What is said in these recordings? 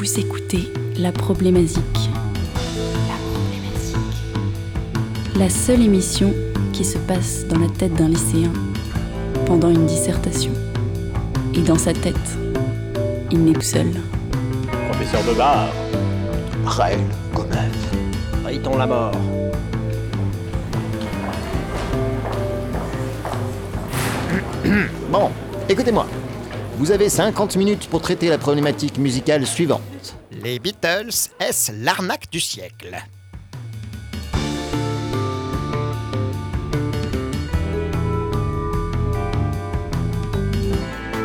Vous écoutez La Problématique. La Problématique. La seule émission qui se passe dans la tête d'un lycéen pendant une dissertation. Et dans sa tête, il n'est plus seul. Professeur Bebard, Raël Gomez. Rayton la mort? Bon, écoutez-moi. Vous avez 50 minutes pour traiter la problématique musicale suivante. Les Beatles, est-ce l'arnaque du siècle?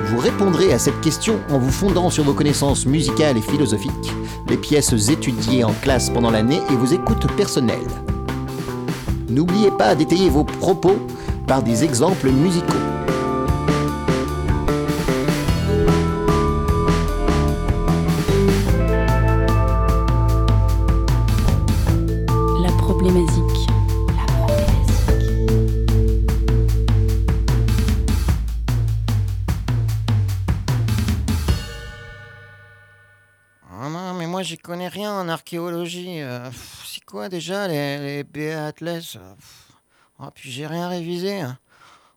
Vous répondrez à cette question en vous fondant sur vos connaissances musicales et philosophiques, les pièces étudiées en classe pendant l'année et vos écoutes personnelles. N'oubliez pas d'étayer vos propos par des exemples musicaux. Archéologie. euh, c'est quoi déjà les, les euh, pff. Ah, puis j'ai rien révisé.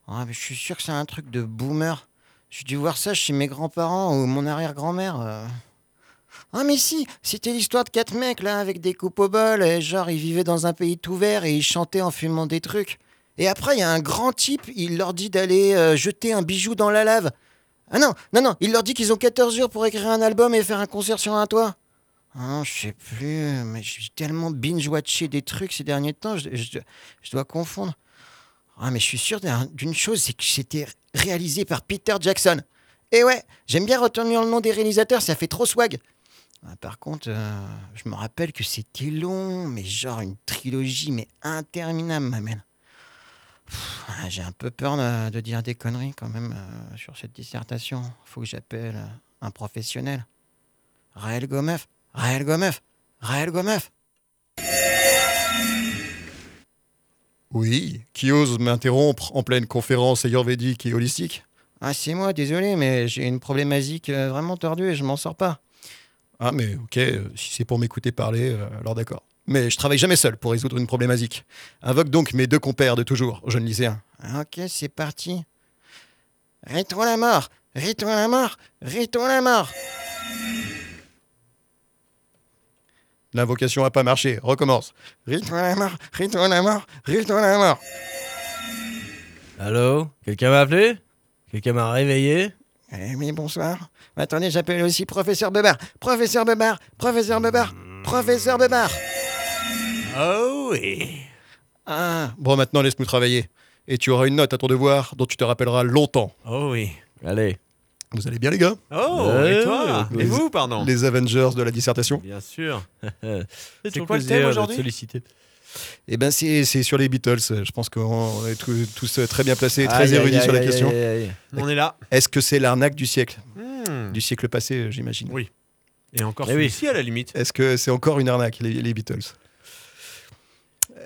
Ah, mais je suis sûr que c'est un truc de boomer. J'ai dû voir ça chez mes grands-parents ou mon arrière-grand-mère. euh. Ah mais si, c'était l'histoire de quatre mecs là avec des coupes au bol et genre ils vivaient dans un pays tout vert et ils chantaient en fumant des trucs. Et après il y a un grand type, il leur dit d'aller jeter un bijou dans la lave. Ah non, non, non, il leur dit qu'ils ont 14 jours pour écrire un album et faire un concert sur un toit. Non, je sais plus, mais j'ai tellement binge-watché des trucs ces derniers temps, je, dois confondre. Ah mais je suis sûr d'un- d'une chose, c'est que c'était réalisé par Peter Jackson. Et ouais, j'aime bien retenir le nom des réalisateurs, ça fait trop swag. Ah, par contre, euh, je me rappelle que c'était long, mais genre une trilogie, mais interminable, ma mère. Ah, J'ai un peu peur de, dire des conneries quand même euh, sur cette dissertation. Faut que j'appelle un professionnel. Raël Gomeuf, Raël Gomeuf, Raël Gomeuf. Oui, qui ose m'interrompre en pleine conférence ayurvédique et holistique? Ah, c'est moi, désolé, mais j'ai une problématique euh, vraiment tordue et je m'en sors pas. Ah, mais ok, euh, si c'est pour m'écouter parler, euh, alors d'accord. Mais je travaille jamais seul pour résoudre une problématique. Invoque donc mes deux compères de toujours, jeunes lycéens. Ah, Ok, c'est parti. Riton la mort, Riton la mort, Riton la mort. L'invocation a pas marché, recommence. Riton la mort, Riton la mort, Riton la mort. Allô? Quelqu'un m'a appelé? Quelqu'un m'a réveillé? Eh oui, bonsoir. Attendez, j'appelle aussi professeur Bebar. Professeur Bebar, professeur Bebar, professeur Bebar. Oh oui Ah, Bon, maintenant laisse-nous travailler. Et tu auras une note à ton devoir dont tu te rappelleras longtemps. Oh oui Allez Vous allez bien les gars Oh, Ouais, et toi les- Et vous, pardon Les Avengers de la dissertation Bien sûr C'est quoi le thème aujourd'hui sollicité. Eh ben c'est c'est sur les Beatles. Je pense qu'on est tous, tous très bien placés, Aïe, très aïe, érudits aïe, sur la question. aïe, aïe, aïe. On est là. Est-ce que c'est l'arnaque du siècle Hmm. Du siècle passé, euh, j'imagine. Oui. Et encore Eh oui. celui-ci à la limite. Est-ce que c'est encore une arnaque, les, les Beatles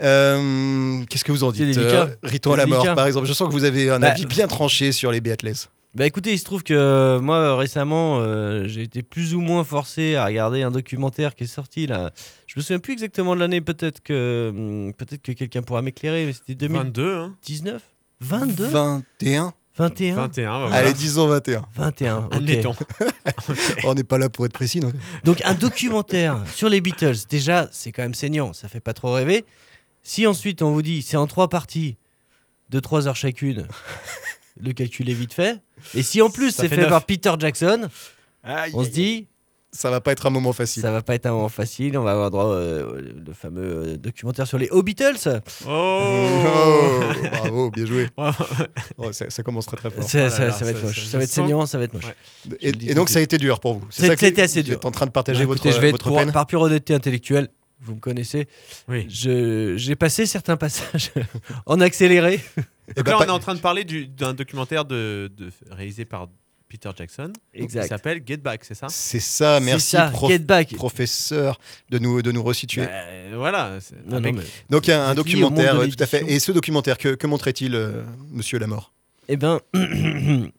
Euh, Qu'est-ce que vous en dites. Euh, Riton à la mort, par exemple. Je sens que vous avez un Bah, avis bien tranché sur les Beatles. Bah écoutez, il se trouve que euh, moi récemment, euh, j'ai été plus ou moins forcé à regarder un documentaire qui est sorti là. Je me souviens plus exactement de l'année, peut-être que hum, peut-être que quelqu'un pourra m'éclairer, mais c'était 22, hein 2019 22 21 21 21, bah voilà. Allez, disons 21. 21, ok. Admettons. On n'est pas là pour être précis, non Donc un documentaire sur les Beatles, déjà, c'est quand même saignant, ça fait pas trop rêver. Si ensuite on vous dit c'est en trois parties de 3 heures chacune, le calcul est vite fait. Et si en plus c'est fait par Peter Jackson, Aïe, on se dit Ça va pas être un moment facile. ça va pas être un moment facile, on va avoir droit euh, le fameux euh, documentaire sur les Oh Beatles. Oh Oh, bravo, bien joué. Oh, ça, ça commence très très fort. Ça, là ça- là, ça va être moche, ça- ça va être saignant, ça va être moche. Ouais. Et, donc ça a été dur pour vous. C'est- ça que c'était assez vous dur. êtes en train de partager votre, je vais être votre pour- peine. par pure honnêteté intellectuelle. Vous me connaissez. Oui. J'ai passé certains passages en accéléré. Donc ben, là, on est en train de parler du- d'un documentaire de, de- réalisé par Peter Jackson. Exact. Qui s'appelle Get Back, c'est ça? C'est ça, merci ça, prof- Get Back. professeur de nous, de nous resituer. Bah, Voilà. Non, non, mais- Donc un, documentaire, euh, tout à fait. Et ce documentaire, que, que montrait-il, euh, Monsieur Lamort Eh ben,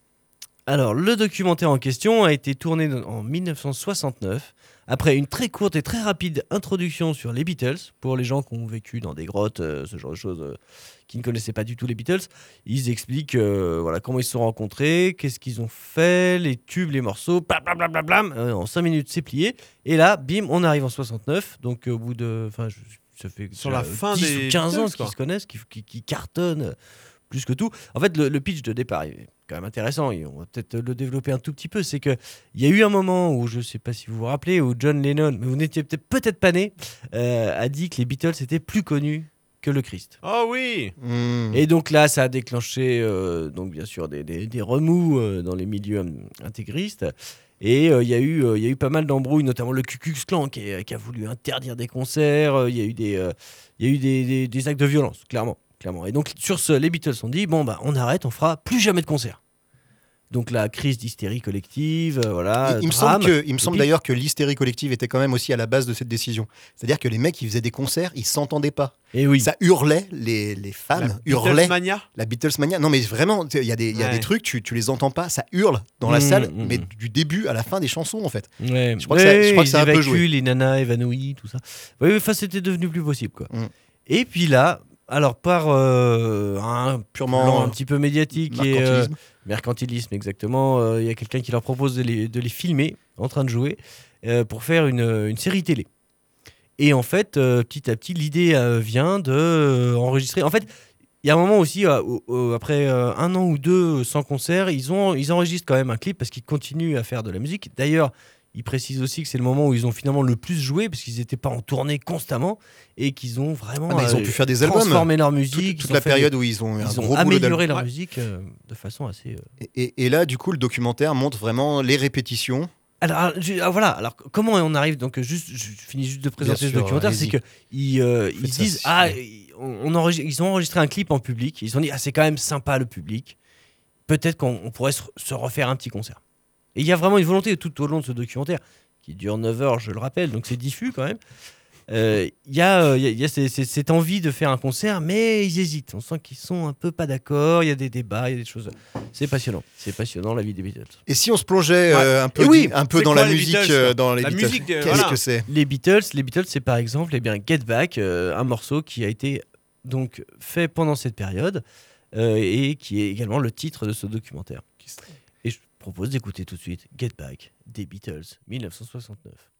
Alors, le documentaire en question a été tourné en 1969, après une très courte et très rapide introduction sur les Beatles, pour les gens qui ont vécu dans des grottes, euh, ce genre de choses, euh, qui ne connaissaient pas du tout les Beatles. Ils expliquent euh, voilà, comment ils se sont rencontrés, qu'est-ce qu'ils ont fait, les tubes, les morceaux, blablabla. En 5 minutes, c'est plié. Et là, bim, on arrive en 69, donc au bout de... Enfin, ça fait Sur la fin 10 des ou 15 ans Beatles, quoi. qu'ils se connaissent, qui, qui, qui cartonnent plus que tout. En fait, le, le pitch de départ est quand même intéressant. Et on va peut-être le développer un tout petit peu. C'est que il y a eu un moment où je sais pas si vous vous rappelez, où John Lennon, mais vous n'étiez peut-être peut-être pas né, euh, a dit que les Beatles étaient plus connus que le Christ. Oh oui Hmm. Et donc là, ça a déclenché, euh, donc bien sûr, des, des- des remous euh, dans les milieux hum, intégristes. Et euh, il y, a eu, euh, il y a eu pas mal d'embrouilles, notamment le Ku Klux Klan qui, est- qui a voulu interdire des concerts. Euh, Il y a eu des, euh, il y a eu des, des- des actes de violence, clairement, clairement. Et donc sur ce, les Beatles ont dit bon bah on arrête, on fera plus jamais de concerts. Donc la crise d'hystérie collective, euh, voilà. Il, il me semble, que, il me semble puis- d'ailleurs que l'hystérie collective était quand même aussi à la base de cette décision. C'est-à-dire que les mecs, ils faisaient des concerts, ils s'entendaient pas. Et oui. Ça hurlait, les, les fans La hurlaient. Beatlemania La Beatlesmania. Non, mais vraiment, il y a des, il y a Ouais. des trucs, tu, tu les entends pas, ça hurle dans la Mmh, salle, mmh, mais mmh. du début à la fin des chansons, en fait. Ouais. Je crois que ça- je crois que ils ça a un peu joué. les nanas évanouies, tout ça. Oui, enfin, c'était devenu plus possible, quoi. Et puis là, alors par euh, un Purement plan un petit peu médiatique et euh, mercantilisme. exactement, euh, il y a quelqu'un qui leur propose de les, de les filmer en train de jouer pour faire une, une série télé. Et en fait, petit à petit, l'idée vient de enregistrer. En fait, il y a un moment aussi, après un an ou deux sans concert, ils, ont, ils enregistrent quand même un clip parce qu'ils continuent à faire de la musique. D'ailleurs, ils précisent aussi que c'est le moment où ils ont finalement le plus joué parce qu'ils n'étaient pas en tournée constamment et qu'ils ont vraiment Ah, ils ont euh, pu faire des albums. transformé leur musique. toute ont la des- période où ils ont ils ont amélioré leur Ouais. musique euh, de façon assez. euh, Et, et- et là, du coup, le documentaire montre vraiment les répétitions. Alors je- ah, voilà. Alors comment on arrive donc juste, je finis juste de présenter sûr, documentaire, c'est que ils, ils Faites ça, disent ah on, ils ont enregistré un clip en public. Ils se sont dit ah c'est quand même sympa le public. Peut-être qu'on on pourrait se refaire un petit concert. Et il y a vraiment une volonté tout au long de ce documentaire qui dure 9 heures, je le rappelle, donc c'est diffus quand même. Euh, Il y a, euh, il y a- il y a ces- ces- cette envie de faire un concert, mais ils hésitent. On sent qu'ils sont un peu pas d'accord. Il y a des débats, il y a des choses. C'est passionnant. C'est passionnant la vie des Beatles. Et si on se plongeait euh, un peu, Et oui, un peu c'est dans quoi la musique, Beatles, euh, dans les La Beatles, musique, qu'est-ce voilà. que c'est? Les Beatles, les Beatles, c'est par exemple eh bien, Get Back, euh, un morceau qui a été donc fait pendant cette période euh, et qui est également le titre de ce documentaire. Propose d'écouter tout de suite Get Back des Beatles, 1969.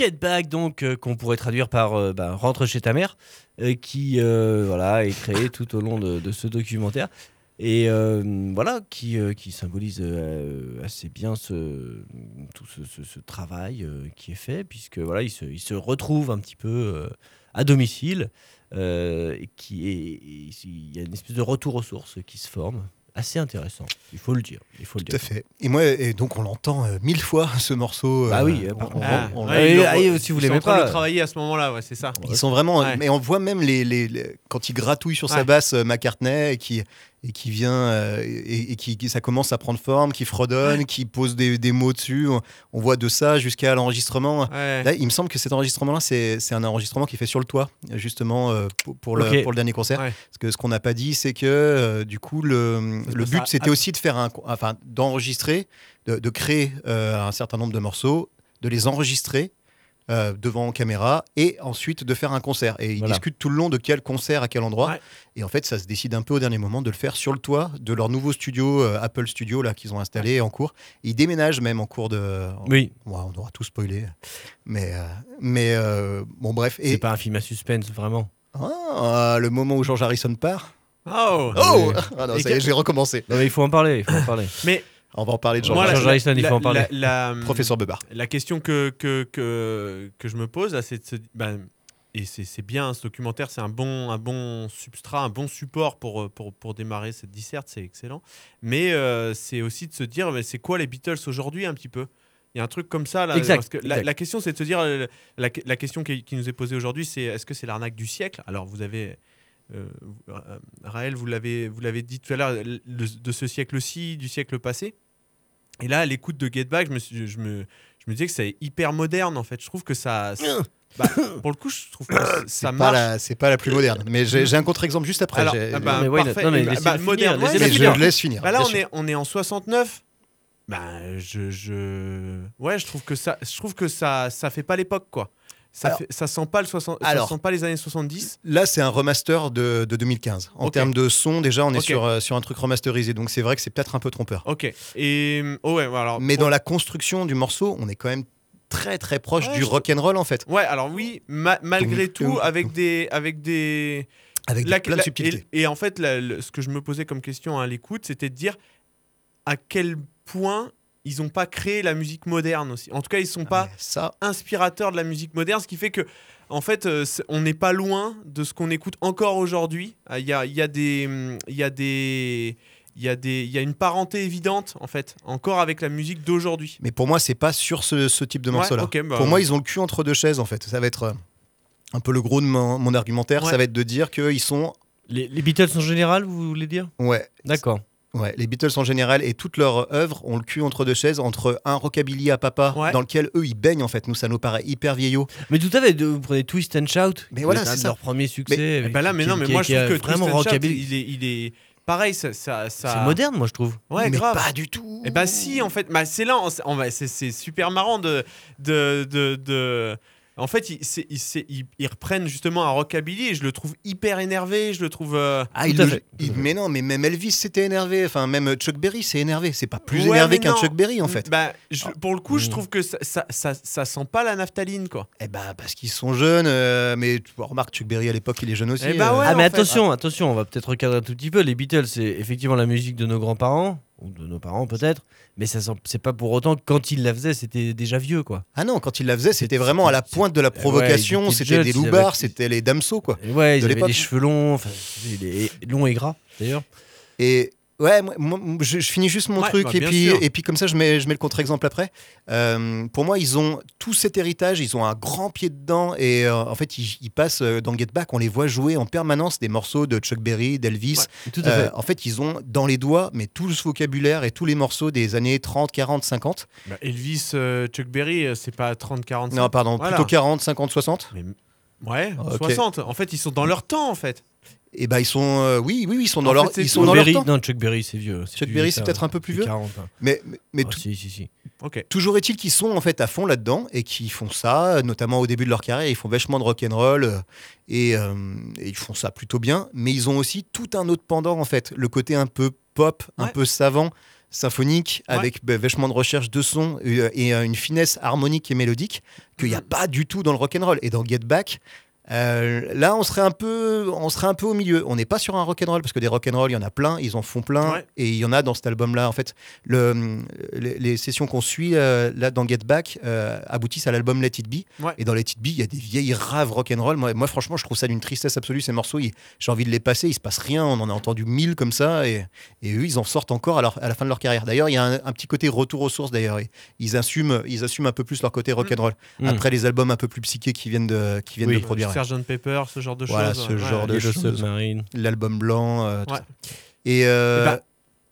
Get Back, donc, euh, qu'on pourrait traduire par euh, bah, Rentre chez ta mère, euh, qui voilà, est créé tout au long de, de ce documentaire. Et voilà, qui, qui symbolise assez bien ce, tout ce, ce- ce travail qui est fait, puisque voilà, il se, il se retrouve un petit peu à domicile, et qui est, il y a une espèce de retour aux sources qui se forme, assez intéressant, il faut le dire. Il faut le Tout à fait. Et moi, et donc on l'entend euh, mille fois ce morceau. Bah euh, oui, on- on- contre. Ah, on- ouais, ils et l'ont- si vous de pas- travailler à ce moment-là, ouais, c'est ça. Ils sont vraiment. Ouais. Mais on voit même les, les- les- quand il gratouille sur sa basse euh, McCartney et qui et qui vient euh, et, et qui, qui- ça commence à prendre forme, qui fredonne, qui pose des, des mots dessus. On, on voit de ça jusqu'à l'enregistrement. Ouais. Là, il me semble que cet enregistrement-là, c'est un enregistrement qui est fait sur le toit, justement, euh, pour, pour le, pour le dernier concert. Ouais. Parce que ce qu'on n'a pas dit, c'est que euh, du coup, le, le but, a- c'était aussi de faire un, enfin, d'enregistrer, de, de créer un certain nombre de morceaux, de les enregistrer euh, devant caméra et ensuite de faire un concert. Et ils Voilà. discutent tout le long de quel concert à quel endroit. Ouais. Et en fait, ça se décide un peu au dernier moment de le faire sur le toit de leur nouveau studio, euh, Apple Studio, là, qu'ils ont installé en cours. Ils déménagent même en cours de. Oui, Ouais, on aura tout spoilé. Mais, euh, mais euh, bon, bref. c'est pas un film à suspense, vraiment. Ah, le moment où George Harrison part. Oh Oh. Ah non, ça y est. Non, mais il faut en parler, il faut en parler. Mais On va en parler de Harrison. Harrison, il faut en parler. La, la- Professeur Bebar. La question que, que, que, que je me pose, c'est de se ben, et c'est c'est bien, ce documentaire, c'est un bon, un bon substrat, un bon support pour, euh, pour, pour démarrer cette disserte, c'est excellent. Mais euh, c'est aussi de se dire, mais c'est quoi les Beatles aujourd'hui un petit peu? Il y a un truc comme ça là. Exact, parce que la, question, c'est de se dire, euh, la, la question qui, qui nous est posée aujourd'hui, c'est est-ce que c'est l'arnaque du siècle? Alors vous avez. Euh, euh, Raël, vous l'avez vous l'avez dit tout à l'heure, de ce siècle-ci, du siècle passé. Et là, à l'écoute de Get Back, je me, suis- je, me, je me disais que c'est hyper moderne en fait. Je trouve que ça. ça- bah, pour le coup, je trouve que ça C'est pas, marche. la, c'est pas la plus moderne. Mais j'ai un contre-exemple juste après. Alors, ah bah, Non, mais ouais, parfait. non, mais bah, bah, finir, moderne, ouais, laissez-le mais je finir. le laisse finir. Bah là, on est, on est en 69. Bah, je, je... Ouais, je trouve que ça, je trouve que ça, ça fait pas l'époque, quoi. Ça, Alors- fait- ça sent pas le 60, Alors- ça sent pas les années 70. Là, c'est un remaster de, de 2015. En termes de son, déjà, on est sur, euh, sur un truc remasterisé. Donc, c'est vrai que c'est peut-être un peu trompeur. Ok. Et oh ouais, alors. Mais dans la construction du morceau, on est quand même très, très proche Ouais, du je- rock'n'roll, en fait. Ouais, alors oui, ma- malgré tout, toum, avec des, avec des. Avec la- plein de subtilités. Et, et en fait, la- le- ce que je me posais comme question à l'écoute, c'était de dire à quel point ils n'ont pas créé la musique moderne aussi. En tout cas, ils sont pas Ah, ça, inspirateurs de la musique moderne, ce qui fait que, en fait, euh, on n'est pas loin de ce qu'on écoute encore aujourd'hui. Ah, Il y a, il y a des, il y a des, il y a des, il y a une parenté évidente en fait, encore avec la musique d'aujourd'hui. Mais pour moi, c'est pas sur ce, ce type de Ouais, morceau-là. ok, bah- Pour moi, ils ont le cul entre deux chaises, en fait. Ça va être euh, un peu le gros de mon, mon argumentaire. Ouais. Ça va être de dire qu'ils sont. Les, les Beatles en général, vous voulez dire? Ouais. D'accord. Ouais, les Beatles en général et toute leur œuvre ont le cul entre deux chaises, entre un rockabilly à papa, Ouais. dans lequel eux ils baignent en fait. Nous, ça nous paraît hyper vieillot. Mais tout à fait, vous prenez Twist and Shout, Mais voilà, c'est leur premier succès. Eh ben là, mais qui- non, mais qui- moi qui je trouve que vraiment Twist and Shout, rockabilly. il est, il est pareil, ça, ça, ça- C'est moderne, moi je trouve. Ouais, mais grave. pas du tout. Eh bah si, en fait, bah, c'est là, on- on va- c'est c'est super marrant de, de, de, de- En fait, ils, c'est- ils, c'est- ils- ils reprennent justement un rockabilly et je le trouve hyper énervé, je le trouve... euh, Ah, il le- il- mais non, mais même Elvis s'était énervé. Enfin, même Chuck Berry s'est énervé. C'est pas plus Ouais, énervé qu'un non. Chuck Berry en fait. Bah, je- pour le coup, je Mm. trouve que ça, ça, ça, ça sent pas la naphtaline, quoi. Eh bah, parce qu'ils sont jeunes. euh, mais tu vois, remarque, Chuck Berry à l'époque, il est jeune aussi. Eh bah euh. ouais. ah, mais fait. attention, attention, on va peut-être recadrer un tout petit peu. Les Beatles, c'est effectivement la musique de nos grands-parents, ou de nos parents peut-être, mais ça c'est pas pour autant que quand ils la faisaient, c'était déjà vieux, quoi. Ah non, quand il la faisait, c'était vraiment à la pointe de la provocation. ils c'était des ils loupards, c'était les damsos, quoi. Et ouais, ils De avaient des cheveux longs, enfin, longs et gras d'ailleurs. Et ouais, moi, moi, je, je finis juste mon Ouais, truc bah, et puis sûr. et puis comme ça je mets je mets le contre-exemple après. Euh, pour moi, ils ont tout cet héritage, ils ont un grand pied dedans et euh, en fait ils, ils passent euh, dans Get Back, on les voit jouer en permanence des morceaux de Chuck Berry, d'Elvis. Ouais, Tout à Euh, fait. en fait, ils ont dans les doigts mais tout ce vocabulaire et tous les morceaux des années 30, 40, 50. Bah, Elvis, euh, Chuck Berry, euh, c'est pas 30-40. Non, pardon, Voilà. plutôt 40, 50, 60. Mais, ouais, Ok. 60. En fait, ils sont dans leur temps, en fait. Et ben ils sont euh, oui, oui, oui, ils sont dans En leur fait, ils sont dans leur Berry, temps. non, Chuck Berry, c'est vieux. Chuck Berry, c'est peut-être un peu plus vieux. 40, hein. Mais mais, mais Ah, tout- si, si, si. Toujours est-il qu'ils sont en fait à fond là-dedans et qu'ils font ça, euh, notamment au début de leur carrière, ils font vachement de rock'n'roll euh, et, euh, et ils font ça plutôt bien. Mais ils ont aussi tout un autre pendant en fait, le côté un peu pop, un peu savant symphonique, Ouais. avec bah, vachement de recherche de son euh, et euh, une finesse harmonique et mélodique qu'il n'y a Mhm. pas du tout dans le rock'n'roll. Et dans Get Back, euh, là, on serait un peu, on serait un peu au milieu. On n'est pas sur un rock'n'roll parce que des rock'n'roll, il y en a plein, ils en font plein, Ouais. et il y en a dans cet album-là. En fait, le, les, les sessions qu'on suit euh, là dans Get Back euh, aboutissent à l'album Let It Be. Ouais. Et dans Let It Be, il y a des vieilles raves rock'n'roll. Moi, moi, franchement, je trouve ça d'une tristesse absolue. Ces morceaux, j'ai envie de les passer. Il se passe rien. On en a entendu mille comme ça, et, et eux, ils en sortent encore à, leur- à la fin de leur carrière. D'ailleurs, il y a un, un petit côté retour aux sources. D'ailleurs, ils assument, ils assument un peu plus leur côté rock'n'roll Mm. après les albums un peu plus psychés qui viennent de, qui viennent Oui. de produire. Sgt Pepper, ce genre de Voilà, choses. ce genre de choses. Submarine. L'album blanc. euh, tout Ouais. ça. Et, euh,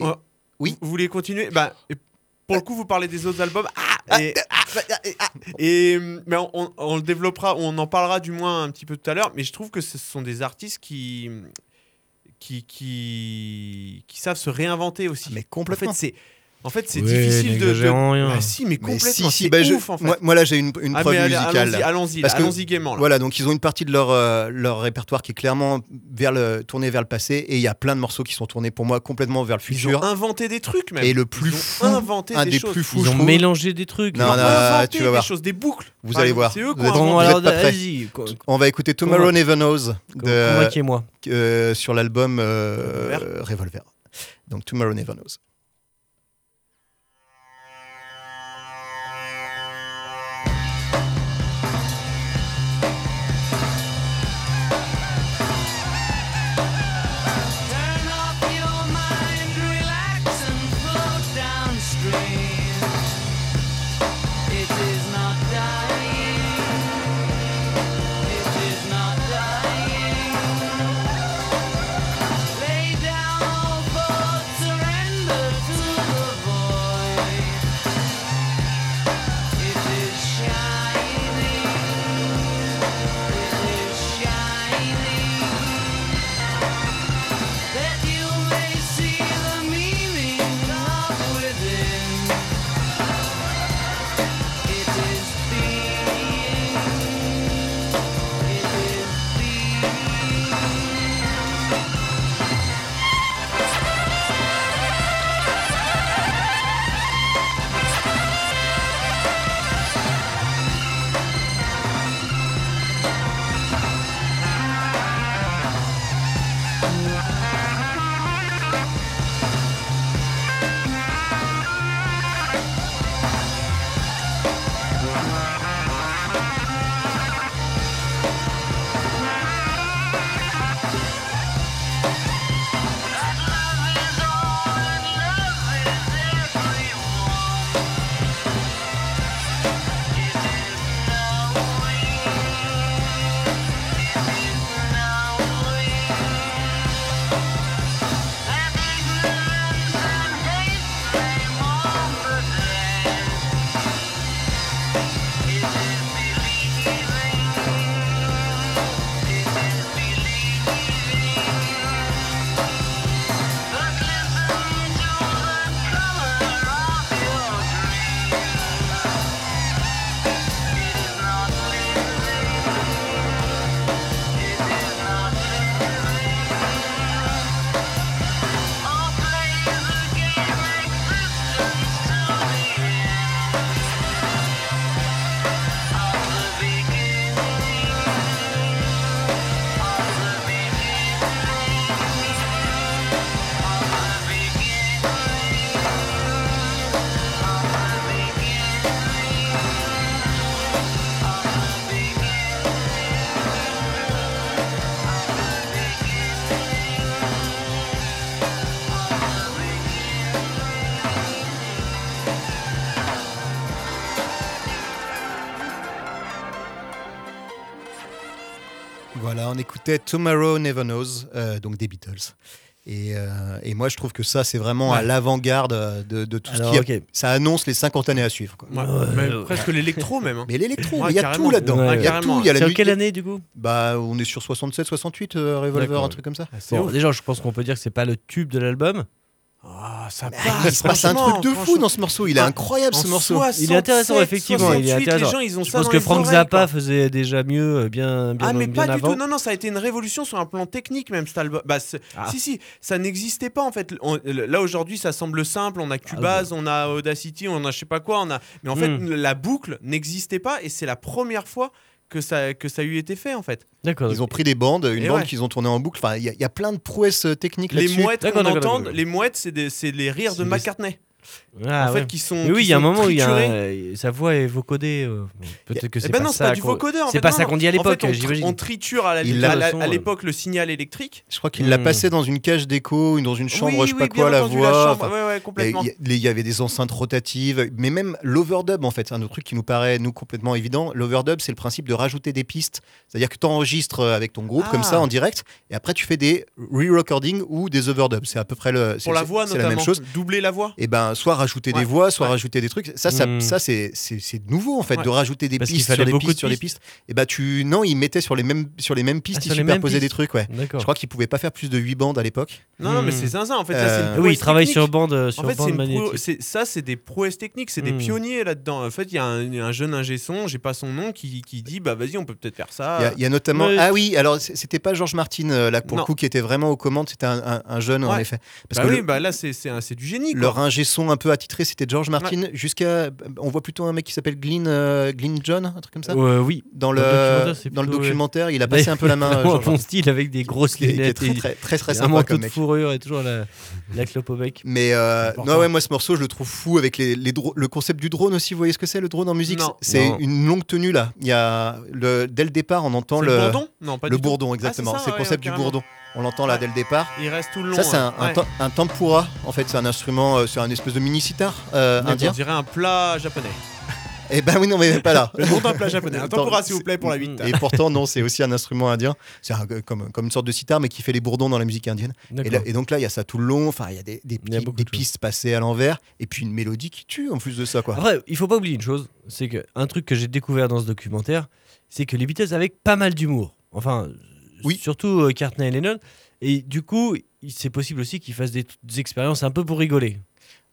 et- Ouais. oui. Vous, voulez continuer? Bah, Pour le coup, vous parlez des autres albums. Ah, et, et- mais on, on- on le développera, on en parlera du moins un petit peu tout à l'heure. Mais je trouve que ce sont des artistes qui, qui, qui, qui savent se réinventer aussi. mais En complètement. fait, c'est en fait, c'est difficile de. de... rien. Ah, si, mais Mais complètement. si, si, c'est bah, je- ouf, en fait. moi, moi, là, j'ai une, une Ah, preuve mais allez, musicale. Allons-y, allons-y, gaiement. Là. Voilà, donc ils ont une partie de leur, euh, leur répertoire qui est clairement vers le, tournée vers le passé, et il y a plein de morceaux qui sont tournés pour moi complètement vers le Ils futur. ont inventé des trucs, même. Et le Ils plus ont fou, inventé un des, des choses. plus fous, Ils ont mélangé des trucs. Non, Ils ont non, tu vas des voir. choses, des boucles. Vous allez exemple, voir. C'est eux qui ont On va écouter Tomorrow Never Knows de, Convainquez-moi. euh, sur l'album euh, Revolver. Revolver. Donc Tomorrow Never Knows. Voilà, on écoutait Tomorrow Never Knows, euh, donc des Beatles. Et, euh, et moi, je trouve que ça, c'est vraiment à l'avant-garde euh, de, de tout Alors, ce qui est. ok. Ça annonce les 50 années à suivre. quoi. Ouais, Ouais, même presque l'électro même. hein. Mais l'électro, il y a tout là-dedans. Ouais, Il y a tout. Y a la C'est en musique- quelle année du coup? Bah, on est sur 67, 68, euh, Revolver, un truc comme ça. C'est Bon. Déjà, je pense qu'on peut dire que c'est pas le tube de l'album. Ah, ça Ah, il se passe un truc de fou dans ce morceau. Il est Ah, incroyable ce morceau. 67, Il est intéressant, effectivement. Il est 68, intéressant. Les gens, ils ont Je ça pense que Frank oreilles, Zappa quoi. faisait déjà mieux, euh, bien, bien, Ah mais bien pas avant. du tout, non non ça a été une révolution sur un plan technique même cet album. Bah, Ah. Si si, ça n'existait pas en fait. On- là aujourd'hui ça semble simple, on a Cubase, on a Audacity, on a je sais pas quoi, on a mais en fait Hmm. la boucle n'existait pas et c'est la première fois que ça que ça a eu été fait en fait. D'accord. Ils ont pris des bandes, une Et bande ouais. qu'ils ont tournée en boucle. Enfin, il y, a- il y a plein de prouesses euh, techniques Les là-dessus. mouettes qu'on entend, les mouettes c'est des- c'est les rires C'est de des- McCartney. Ah, en ouais. fait qui sont Mais oui, qui il y a un sont moment où il y a triturés. un- euh, sa voix est vocodée. euh, Peut-être que Eh c'est ben pas non, c'est ça. pas C'est pas non, ça qu'on dit à En fait, l'époque, on. On triture à l'époque le signal électrique. Je crois qu'il l'a Hmm. passé dans une cage d'écho, dans une chambre, oui, je sais pas oui, quoi, bien la entendu, voix. ouais, ouais. Il y, avait des enceintes rotatives, mais même l'overdub en fait, c'est un autre truc qui nous paraît nous complètement évident. L'overdub, c'est le principe de rajouter des pistes, c'est-à-dire que tu enregistres avec ton groupe comme Ah. ça en direct, et après tu fais des re-recordings ou des overdubs. C'est à peu près le. Pour la voix c'est la notamment. même chose. Doubler la voix. Et ben, soit rajouter Ouais. des voix, soit Ouais. rajouter des trucs. Ça, ça, Hmm. ça c'est c'est- c'est nouveau en fait Ouais. de rajouter des Parce pistes sur des beaucoup pistes de sur des pistes. pistes. Et bah tu non, ils mettaient sur les mêmes sur les mêmes pistes, Ah, ils superposaient des trucs. Ouais. D'accord. Je crois qu'ils pouvaient pas faire plus de 8 bandes à l'époque. Non, non, mais Hmm. c'est zinzin. En fait, ça, c'est Euh, une Ah oui, prouesse il travaille technique. sur bande, euh, sur En fait, c'est ça, c'est des prouesses techniques, c'est des Hmm. pionniers là-dedans. En fait, il y a un, un jeune ingé son, j'ai pas son nom, qui, qui dit bah vas-y, on peut peut-être faire ça. Il y a- notamment. Ah oui, alors c'était pas Georges Martin euh, là pour le coup qui était vraiment aux commandes, c'était un, un- un jeune en effet. Parce bah que bah là, c'est du génie. leur ingé son un peu attitré, c'était George Martin jusqu'à. On voit plutôt un mec qui s'appelle Glyn, euh, Glyn John, un truc comme ça. Euh, oui. Dans Dans le, dans le documentaire, il a passé un peu la main. euh, George un bon style avec des grosses lunettes. très très très très sympa comme mec. fourrure et toujours la, la clope au bec. Mais euh, non, ouais, moi ce morceau, je le trouve fou avec les, les le concept du drone aussi. Vous voyez ce que c'est le drone en musique? C'est une longue tenue là. Il y a le, dès le départ, on entend le, le bourdon? Non, pas le bourdon Ah, exactement. c'est le concept du bourdon. On l'entend là Ouais. dès le départ. Il reste tout le long. Ça, c'est un, ouais. un, un tempura. En fait, c'est un instrument, euh, c'est un espèce de mini sitar euh, On indien. dirait un plat japonais. Et ben oui, non, mais pas là. Le nom d'un plat japonais. Un tempura, s'il vous plaît, pour la 8. Et pourtant, non, c'est aussi un instrument indien. C'est un- comme, comme une sorte de sitar, mais qui fait les bourdons dans la musique indienne. Et, là- et donc là, il y a ça tout le long. Enfin, il y a des, des, Il y a petits- beaucoup des de choses. pistes passées à l'envers. Et puis une mélodie qui tue en plus de ça, quoi. Après, il faut pas oublier une chose, c'est que un truc que j'ai découvert dans ce documentaire, c'est que les Beatles avaient pas mal d'humour. Enfin, Oui. surtout euh, Courtney et Lennon. Et du coup, c'est possible aussi qu'ils fassent des, des expériences un peu pour rigoler.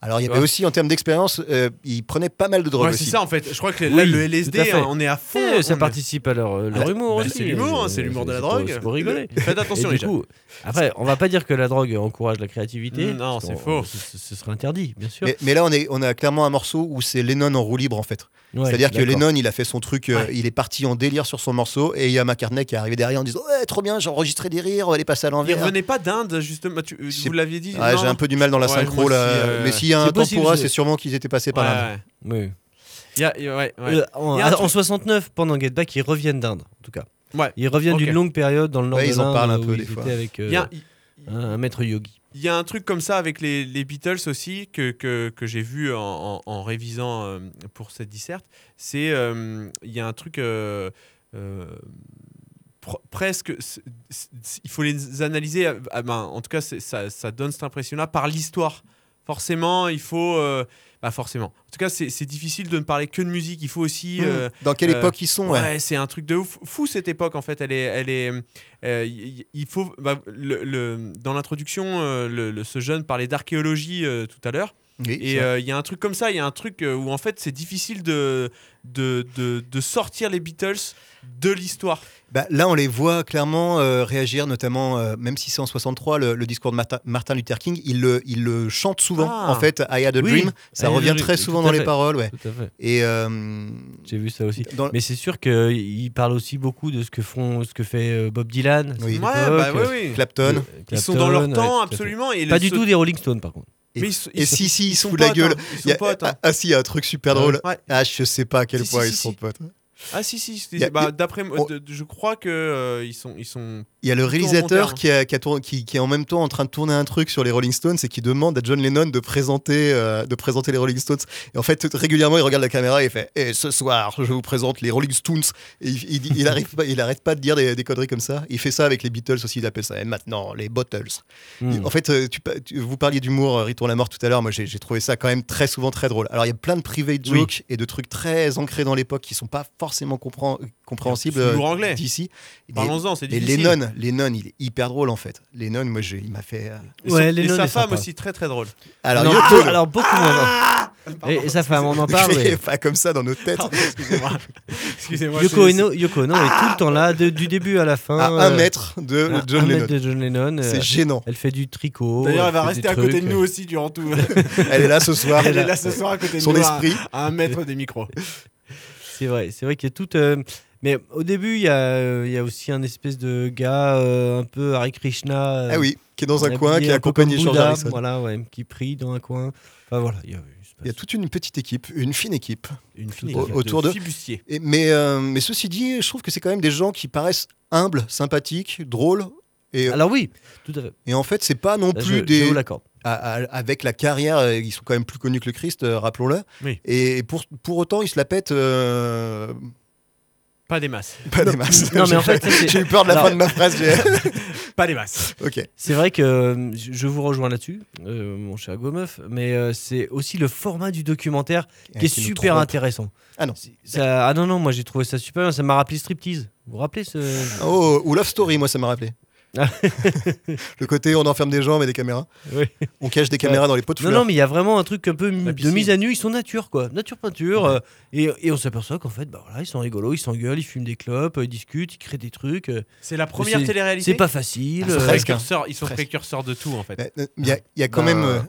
Alors, il y avait aussi, en termes d'expérience, euh, ils prenaient pas mal de drogue Ouais, c'est ça en fait. Je crois que là, Oui, le LSD, hein, on est à fond. Ça est- participe à leur, euh, leur Ah, humour bah, aussi. c'est l'humour, hein, c'est Euh, l'humour de la drogue. c'est pour rigoler. Faites attention les coup, après, on va pas dire que la drogue encourage la créativité. Mm, non, c'est faux. Ce, serait interdit, bien sûr. Mais, mais là, on, est, on a clairement un morceau où c'est Lennon en roue libre, en fait. Ouais, C'est-à-dire que. Lennon, il a fait son truc, euh, il est parti en délire sur son morceau, et il y a McCartney qui est arrivé derrière en disant Ouais, trop bien, j'ai enregistré des rires, on va les passer à Il l'envers. revenait pas d'Inde, justement. vous l'aviez dit. Ah, j'ai un peu du mal dans la Ouais, synchro là. aussi, euh, mais s'il y a un c'est possible, tempura, c'est sûrement qu'ils étaient passés par Ouais, là. ouais. Oui. Il y a- il y a- ouais, ouais. Euh, en, Il y a un en truc- 69, pendant Get Back, ils reviennent d'Inde, en tout cas. Ouais. Ils reviennent Ok. d'une longue période dans le nord Ouais, de ils en l'Inde parlent un peu, des fois. avec euh, Il y a- un, un maître yogi. Il y a un truc comme ça avec les, les Beatles aussi que, que, que j'ai vu en, en- en révisant euh, pour cette disserte. C'est euh, il y a un truc euh, euh, pr- presque. il faut les analyser. ah ben, en tout cas, ça, ça donne cette impression-là par l'histoire. Forcément, il faut. euh, pas forcément. En tout cas, c'est difficile de ne parler que de musique. Il faut aussi. euh, Dans quelle euh, époque ils sont Ouais, ouais. c'est un truc de ouf. Fou cette époque en fait. Elle est, elle est. il faut. bah, le, le- dans l'introduction, le- ce jeune parlait d'archéologie tout à l'heure. Oui, Et euh, il y a un truc comme ça. Il y a un truc euh, où en fait c'est difficile de, de, de, de sortir les Beatles de l'histoire. Bah, là, on les voit clairement euh, réagir, notamment, euh, même si c'est en 63, le, le discours de Martin, Martin Luther King, il le, il le chante souvent. Ah. En fait, I Had a Oui, Dream, ça I revient très souvent dans les paroles. Ouais. Tout à fait. Et euh, J'ai vu ça aussi. dans- Mais c'est sûr qu'il parle aussi beaucoup de ce que font, ce que fait Bob Dylan. Oui. Ouais, bah oui. Clapton. Ils sont dans leur ouais, temps absolument. Et Pas le- du tout des Rolling Stones par contre. Et, Mais ils sont- et ils si, si, ils ils se sont foutent la gueule. hein. Ils y a- potes. hein. ah, si, il y a un truc super drôle. Ouais. Ah, je sais pas à quel Si, point si, ils si. sont potes. Ah si si, a- bah, d'après de- je crois que euh, ils sont ils sont Il y a le réalisateur qui, a- qui, a tourné- qui- qui est en même temps en train de tourner un truc sur les Rolling Stones et qui demande à John Lennon de présenter, euh, de présenter les Rolling Stones. Et en fait, régulièrement, il regarde la caméra et il fait Et ce soir, je vous présente les Rolling Stones. Et il, il, dit- il arrive pas, il arrête pas de dire des, des conneries comme ça. Il fait ça avec les Beatles aussi, il appelle ça. Et maintenant, les Bottles. Hmm. En fait, euh, tu, pa- tu- vous parliez d'humour, euh, Retour la mort tout à l'heure. Moi, j'ai trouvé ça quand même très souvent très drôle. Alors, il y a plein de private Oui. jokes et de trucs très ancrés dans l'époque qui sont pas forcément comprend- compréhensible C'est euh, d'ici. Parlons-en, c'est Et difficile. Lennon, Lennon, il est hyper drôle en fait. Lennon, moi, j'ai- il m'a fait. euh, Et, Ouais, son- et Lennon sa femme aussi, très très drôle. Alors, non, Yoko, alors beaucoup moins. Et, et sa femme, on en parle. mais- pas comme ça dans nos têtes. Excusez-moi. Yoko je- Ono, Yoko Ono est tout le temps là, de- du début à la fin. À un euh, mètre de John un Lennon. mètre de John Lennon. euh, C'est gênant. Elle fait du tricot. D'ailleurs, elle va rester à côté de nous euh, aussi durant tout. Elle est là ce soir. Elle est là ce soir à côté de Son nous. à- esprit. À un mètre des micros. C'est vrai, c'est vrai qu'il y a tout. Euh, Mais au début, il y, a, euh, il y a aussi un espèce de gars un peu Hare Krishna. euh, Ah oui, qui est dans un coin, qui est accompagné de George Harrison. Voilà, ouais, qui prie dans un coin. Enfin voilà, il y a, il y toute une petite équipe, une fine équipe. Une fine équipe autour de- Fibustier. Et- mais, euh, mais ceci dit, je trouve que c'est quand même des gens qui paraissent humbles, sympathiques, drôles. Et, Alors oui, tout à fait. et en fait, c'est pas non Je- plus je, des. vous l'accorde. à- à- avec la carrière, euh, ils sont quand même plus connus que le Christ, euh, rappelons-le. Oui. Et pour, pour autant, ils se la pètent. euh, Pas des masses. pas des masses. Non, mais en J'ai- fait, j'ai eu peur de la Alors- fin de ma phrase. j'ai- Pas des masses. ok. C'est vrai que euh, je vous rejoins là-dessus, euh, mon cher Gomeuf, mais euh, c'est aussi le format du documentaire qui est Qui super intéressant. Ah non. Ça- ah non, non, moi j'ai trouvé ça super bien, ça m'a rappelé Striptease. Vous vous rappelez ce. Oh, ou Love Story, moi ça m'a rappelé. Le côté on enferme des gens mais des caméras. Oui. On cache des caméras dans les pots de Non, fleurs. non, mais il y a vraiment un truc un peu de mise à nu. Ils sont nature, quoi. Nature peinture. euh, et, et on s'aperçoit qu'en fait, bah voilà, ils sont rigolos, ils s'engueulent, ils fument des clopes, ils discutent, ils créent des trucs. euh, C'est la première télé-réalité. C'est pas facile. Ah, euh, presque. précurseurs, ils sont précurseurs de tout en fait. Il y, a- il y a quand Ben, même euh,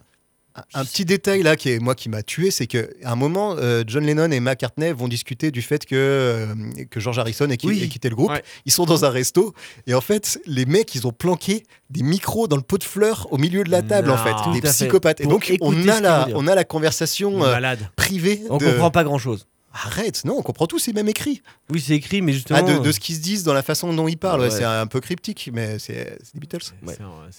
un, petit détail là qui est moi qui m'a tué, c'est que à un moment, euh, John Lennon et McCartney vont discuter du fait que euh, que George Harrison ait, qui- Oui. ait quitté le groupe. Ouais. Ils sont dans un resto et en fait, les mecs ils ont planqué des micros dans le pot de fleurs au milieu de la table en fait, des fait. psychopathes. Et donc on a la on a la conversation euh, privée. on de- comprend pas grand chose. Arrête, non, on comprend tout, c'est même écrit. Oui, c'est écrit, mais justement. Ah, de, de ce qu'ils se disent dans la façon dont ils parlent, ouais, Ouais. c'est un peu cryptique, mais c'est les Beatles. Ouais.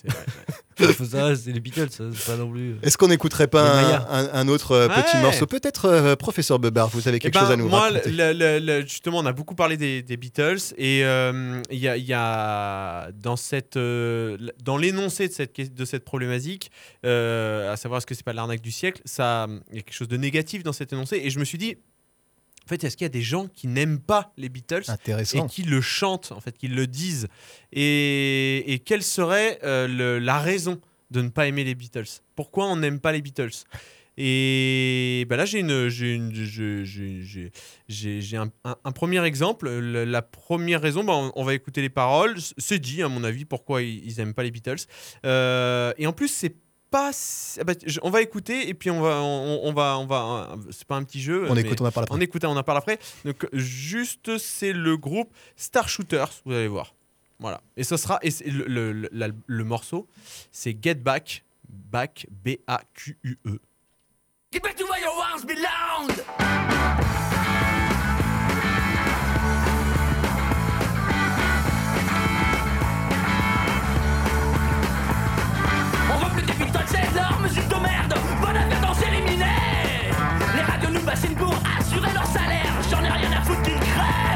C'est- les Beatles, c'est pas non plus. Est-ce qu'on n'écouterait pas un, Mayas. un- un autre euh, petit morceau? Peut-être, euh, professeur Bebard, vous avez Eh quelque ben, chose à nous moi, raconter. le- le- le- justement, on a beaucoup parlé des, des Beatles et euh, il y, a, il y a dans cette euh, dans l'énoncé de cette de cette problématique, euh, à savoir est-ce que c'est pas l'arnaque du siècle, ça il y a quelque chose de négatif dans cet énoncé et je me suis dit en fait, est-ce qu'il y a des gens qui n'aiment pas les Beatles et qui le chantent, en fait, qui le disent Et, et quelle serait euh, le- la raison de ne pas aimer les Beatles? Pourquoi on n'aime pas les Beatles? Et ben là, j'ai une, j'ai une- un, un- un premier exemple. Le- la première raison, ben, on, on va écouter les paroles. C'est dit, à mon avis, pourquoi ils, ils aiment pas les Beatles. Euh, et en plus, c'est pas. si- ah bah, je- on va écouter et puis on va, on, on va, on va. C'est pas un petit jeu. On mais- écoute, on en parle après. on écoute, on en parle après. Donc, juste, c'est le groupe Star Shooters, vous allez voir. Voilà. Et ce sera. Et le, le- le- la- le morceau, c'est Get Back. Back, B-A-Q-U-E. Get back to where you once belonged. Pour assurer leur salaire. J'en ai rien à foutre qu'ils crèvent.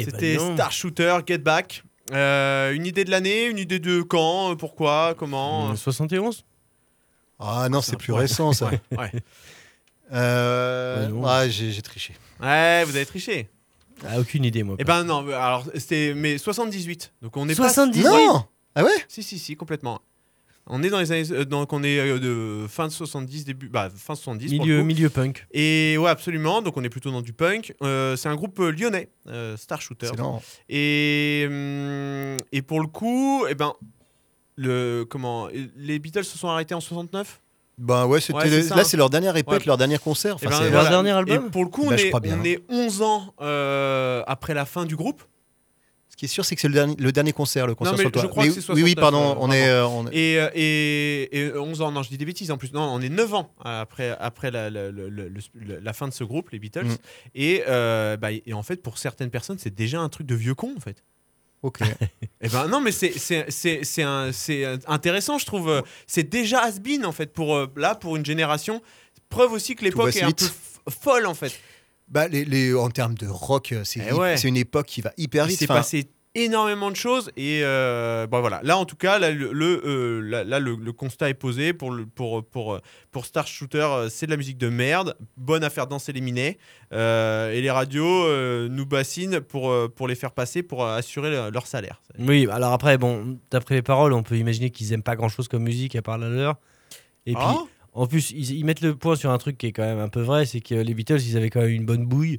Eh ben C'était non. Star Shooter, Get Back. Euh, une idée de l'année, une idée de quand, euh, pourquoi, comment. Euh, 71 Ah non, c'est plus récent ça. Ouais, ouais. Euh, ah, j'ai j'ai triché. Ouais, vous avez triché. ah, Aucune idée, moi. Eh ben non, alors c'était mais 78. Donc on est 78 Non Ah ouais? Si si si complètement. On est dans les années euh, donc on est euh, de fin de 70 début bah fin 70 pour le milieu, milieu punk. Et ouais, absolument. Donc on est plutôt dans du punk. Euh, c'est un groupe lyonnais, euh, Star Shooter. Excellent. Et, hum, et pour le coup, eh ben, le, comment, les Beatles se sont arrêtés en 69 Ben ouais, c'était Ouais, c'est ça, là c'est leur dernière répète, Ouais. leur dernier concert. Enfin, Eh ben, c'est- Leur dernier album Et pour le coup, on, Bah, je est, on est 11 ans euh, après la fin du groupe. Qui est sûr, c'est que c'est le dernier, le dernier concert, le concert mais sur le je toit. crois Mais que c'est oui, oui, 69, pardon, euh, on est, euh, on est- Et, euh, et, et 11 ans, non, je dis des bêtises en plus. Non, on est 9 ans après, après la, la- la- la- le- la fin de ce groupe, les Beatles. Mm. Et, euh, bah, et en fait, pour certaines personnes, c'est déjà un truc de vieux con, en fait. Ok. Eh ben non, mais c'est c'est c'est c'est un- c'est intéressant, je trouve. Euh, C'est déjà has-been en fait pour euh, là pour une génération. Preuve aussi que l'époque est un peu folle en fait. Bah, les, les- en termes de rock, euh, c'est Eh ouais. c'est une époque qui va hyper Il vite. s'est Enfin, passé énormément de choses et euh, bon voilà. Là en tout cas, là le le, euh, là, là, le, le constat est posé pour le pour pour pour Star Shooter, c'est de la musique de merde, bonne à faire danser les minets Euh, et les radios euh, nous bassinent pour pour les faire passer pour assurer le- leur salaire. Oui, alors après, bon, d'après les paroles, on peut imaginer qu'ils aiment pas grand chose comme musique à part la leur. Et puis, Ah en plus, ils, ils mettent le point sur un truc qui est quand même un peu vrai c'est que les Beatles, ils avaient quand même une bonne bouille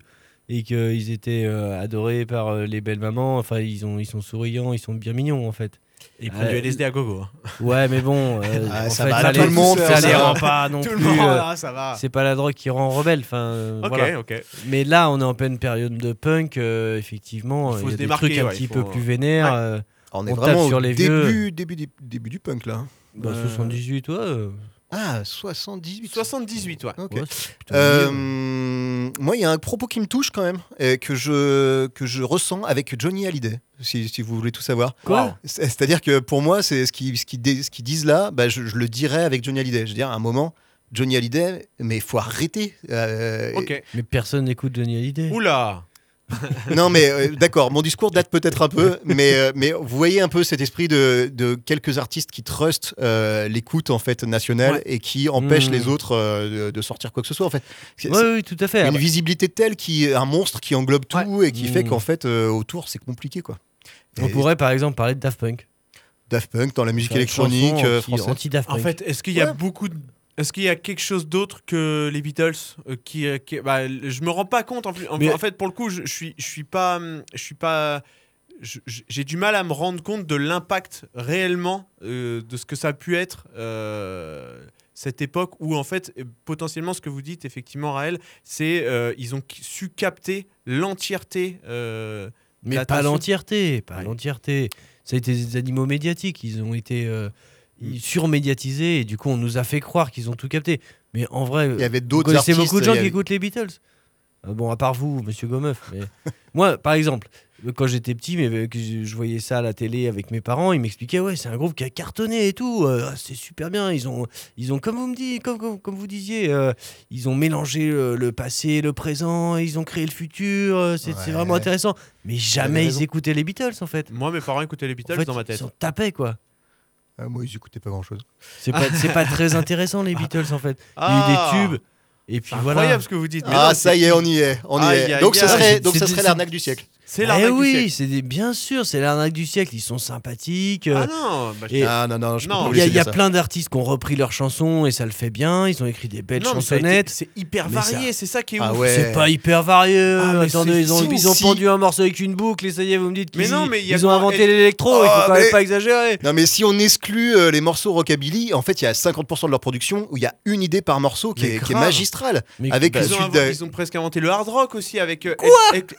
et qu'ils étaient euh, adorés par euh, les belles mamans. Enfin, ils, ont, ils sont souriants, ils sont bien mignons en fait. Et ils prennent Euh, du LSD à gogo. hein. Ouais, mais bon, euh, Ah, ça fait, va, là, tout le monde ça fait les ça. rend pas non Tout le plus. monde, euh, ah, ça va. c'est pas la drogue qui rend rebelle. Enfin, euh, Ok, voilà. ok. Mais là, on est en pleine période de punk. euh, effectivement, Il faut il y se a des trucs un ouais, petit peu plus vénères. Ouais. euh, on est on tape vraiment sur au les début, début, du- début du punk là. bah, Euh, 78, ouais. Ah, 78. 78, ouais. Ok. ouais, Euh, moi, il y a un propos qui me touche quand même, et que je, que je ressens avec Johnny Hallyday, si, si vous voulez tout savoir. Quoi C'est- C'est-à-dire que pour moi, c'est ce qu'ils ce dé- ce qu'ils disent là, bah, je, je le dirais avec Johnny Hallyday. Je veux dire, à un moment, Johnny Hallyday, mais il faut arrêter. Euh, Ok. Mais personne n'écoute Johnny Hallyday. Oula Non, mais euh, d'accord, mon discours date peut-être un peu, mais, euh, mais vous voyez un peu cet esprit de, de quelques artistes qui trustent euh, l'écoute en fait nationale Ouais. et qui empêchent Mmh. les autres euh, de, de sortir quoi que ce soit en fait. Ouais, oui, tout à fait. une visibilité telle qui est un monstre qui englobe tout et qui fait Mmh. qu'en fait euh, autour c'est compliqué quoi. on Et pourrait par exemple parler de Daft Punk. Daft Punk dans la musique électronique euh, anti- française. Anti-Daft En Punk. fait, est-ce qu'il y a Ouais. beaucoup de... Est-ce qu'il y a quelque chose d'autre que les Beatles euh, qui, euh, qui- bah, je me rends pas compte en plus. En, Mais- en fait, pour le coup, je, je suis, je suis pas, hum, je suis pas, j'ai du mal à me rendre compte de l'impact réellement euh, de ce que ça a pu être euh, cette époque où en fait euh, potentiellement ce que vous dites effectivement Raël, c'est ils ont su capter l'entièreté. Mais pas l'entièreté, pas Ouais. l'entièreté. Ça a été des animaux médiatiques, ils ont été Mm. surmédiatisés et du coup on nous a fait croire qu'ils ont tout capté. Mais en vrai, Il y avait d'autres artistes. beaucoup de gens qui écoutent les Beatles. Euh, bon, à part vous, Monsieur Gomeuf. Mais moi, par exemple, quand j'étais petit, mais euh, que je, voyais ça à la télé avec mes parents, ils m'expliquaient ouais, c'est un groupe qui a cartonné et tout. euh, c'est super bien. Ils ont, ils ont comme vous me dites, comme, comme, comme vous disiez, euh, ils ont mélangé le passé, le présent, ils ont créé le futur. c'est Ouais. vraiment intéressant. Mais jamais ils écoutaient les Beatles en fait. Moi, mes parents écoutaient les Beatles En fait, dans ma Ils tête. s'en tapaient quoi. Ah, moi ils écoutaient pas grand chose. C'est pas, c'est pas très intéressant les Beatles en fait. Il y a Ah. eu des tubes. Et puis voilà. incroyable ce que vous dites. Mais Ah non, ça y est on y est, on y Aïe, est. aïe, Donc ça serait, donc ça serait l'arnaque du siècle. C'est Eh l'arnaque du oui, siècle. c'est des- bien sûr, c'est l'arnaque du siècle. Ils sont sympathiques. euh, Ah non, bah, je- Et- Ah non non, je Il y a, y plein d'artistes qui ont repris leurs chansons et ça le fait bien. Ils ont écrit des belles Non, chansonnettes. C'est hyper Mais varié, ça- c'est ça qui est Ah ouf. ouais. C'est pas hyper varié. Ah, Attendez, c'est- ils ont, si, ils ont si. pendu un morceau avec une boucle et ça y est, vous me dites qu'ils ils ont quand- inventé et- l'électro. il Oh, faut quand mais- même pas exagérer. Non mais si on exclut euh, les morceaux rockabilly, en fait il y a 50% de leur production où il y a une idée par morceau qui, est, qui est grave. magistrale. Mais Avec le Ils ont, ils presque inventé le hard rock aussi avec euh, Quoi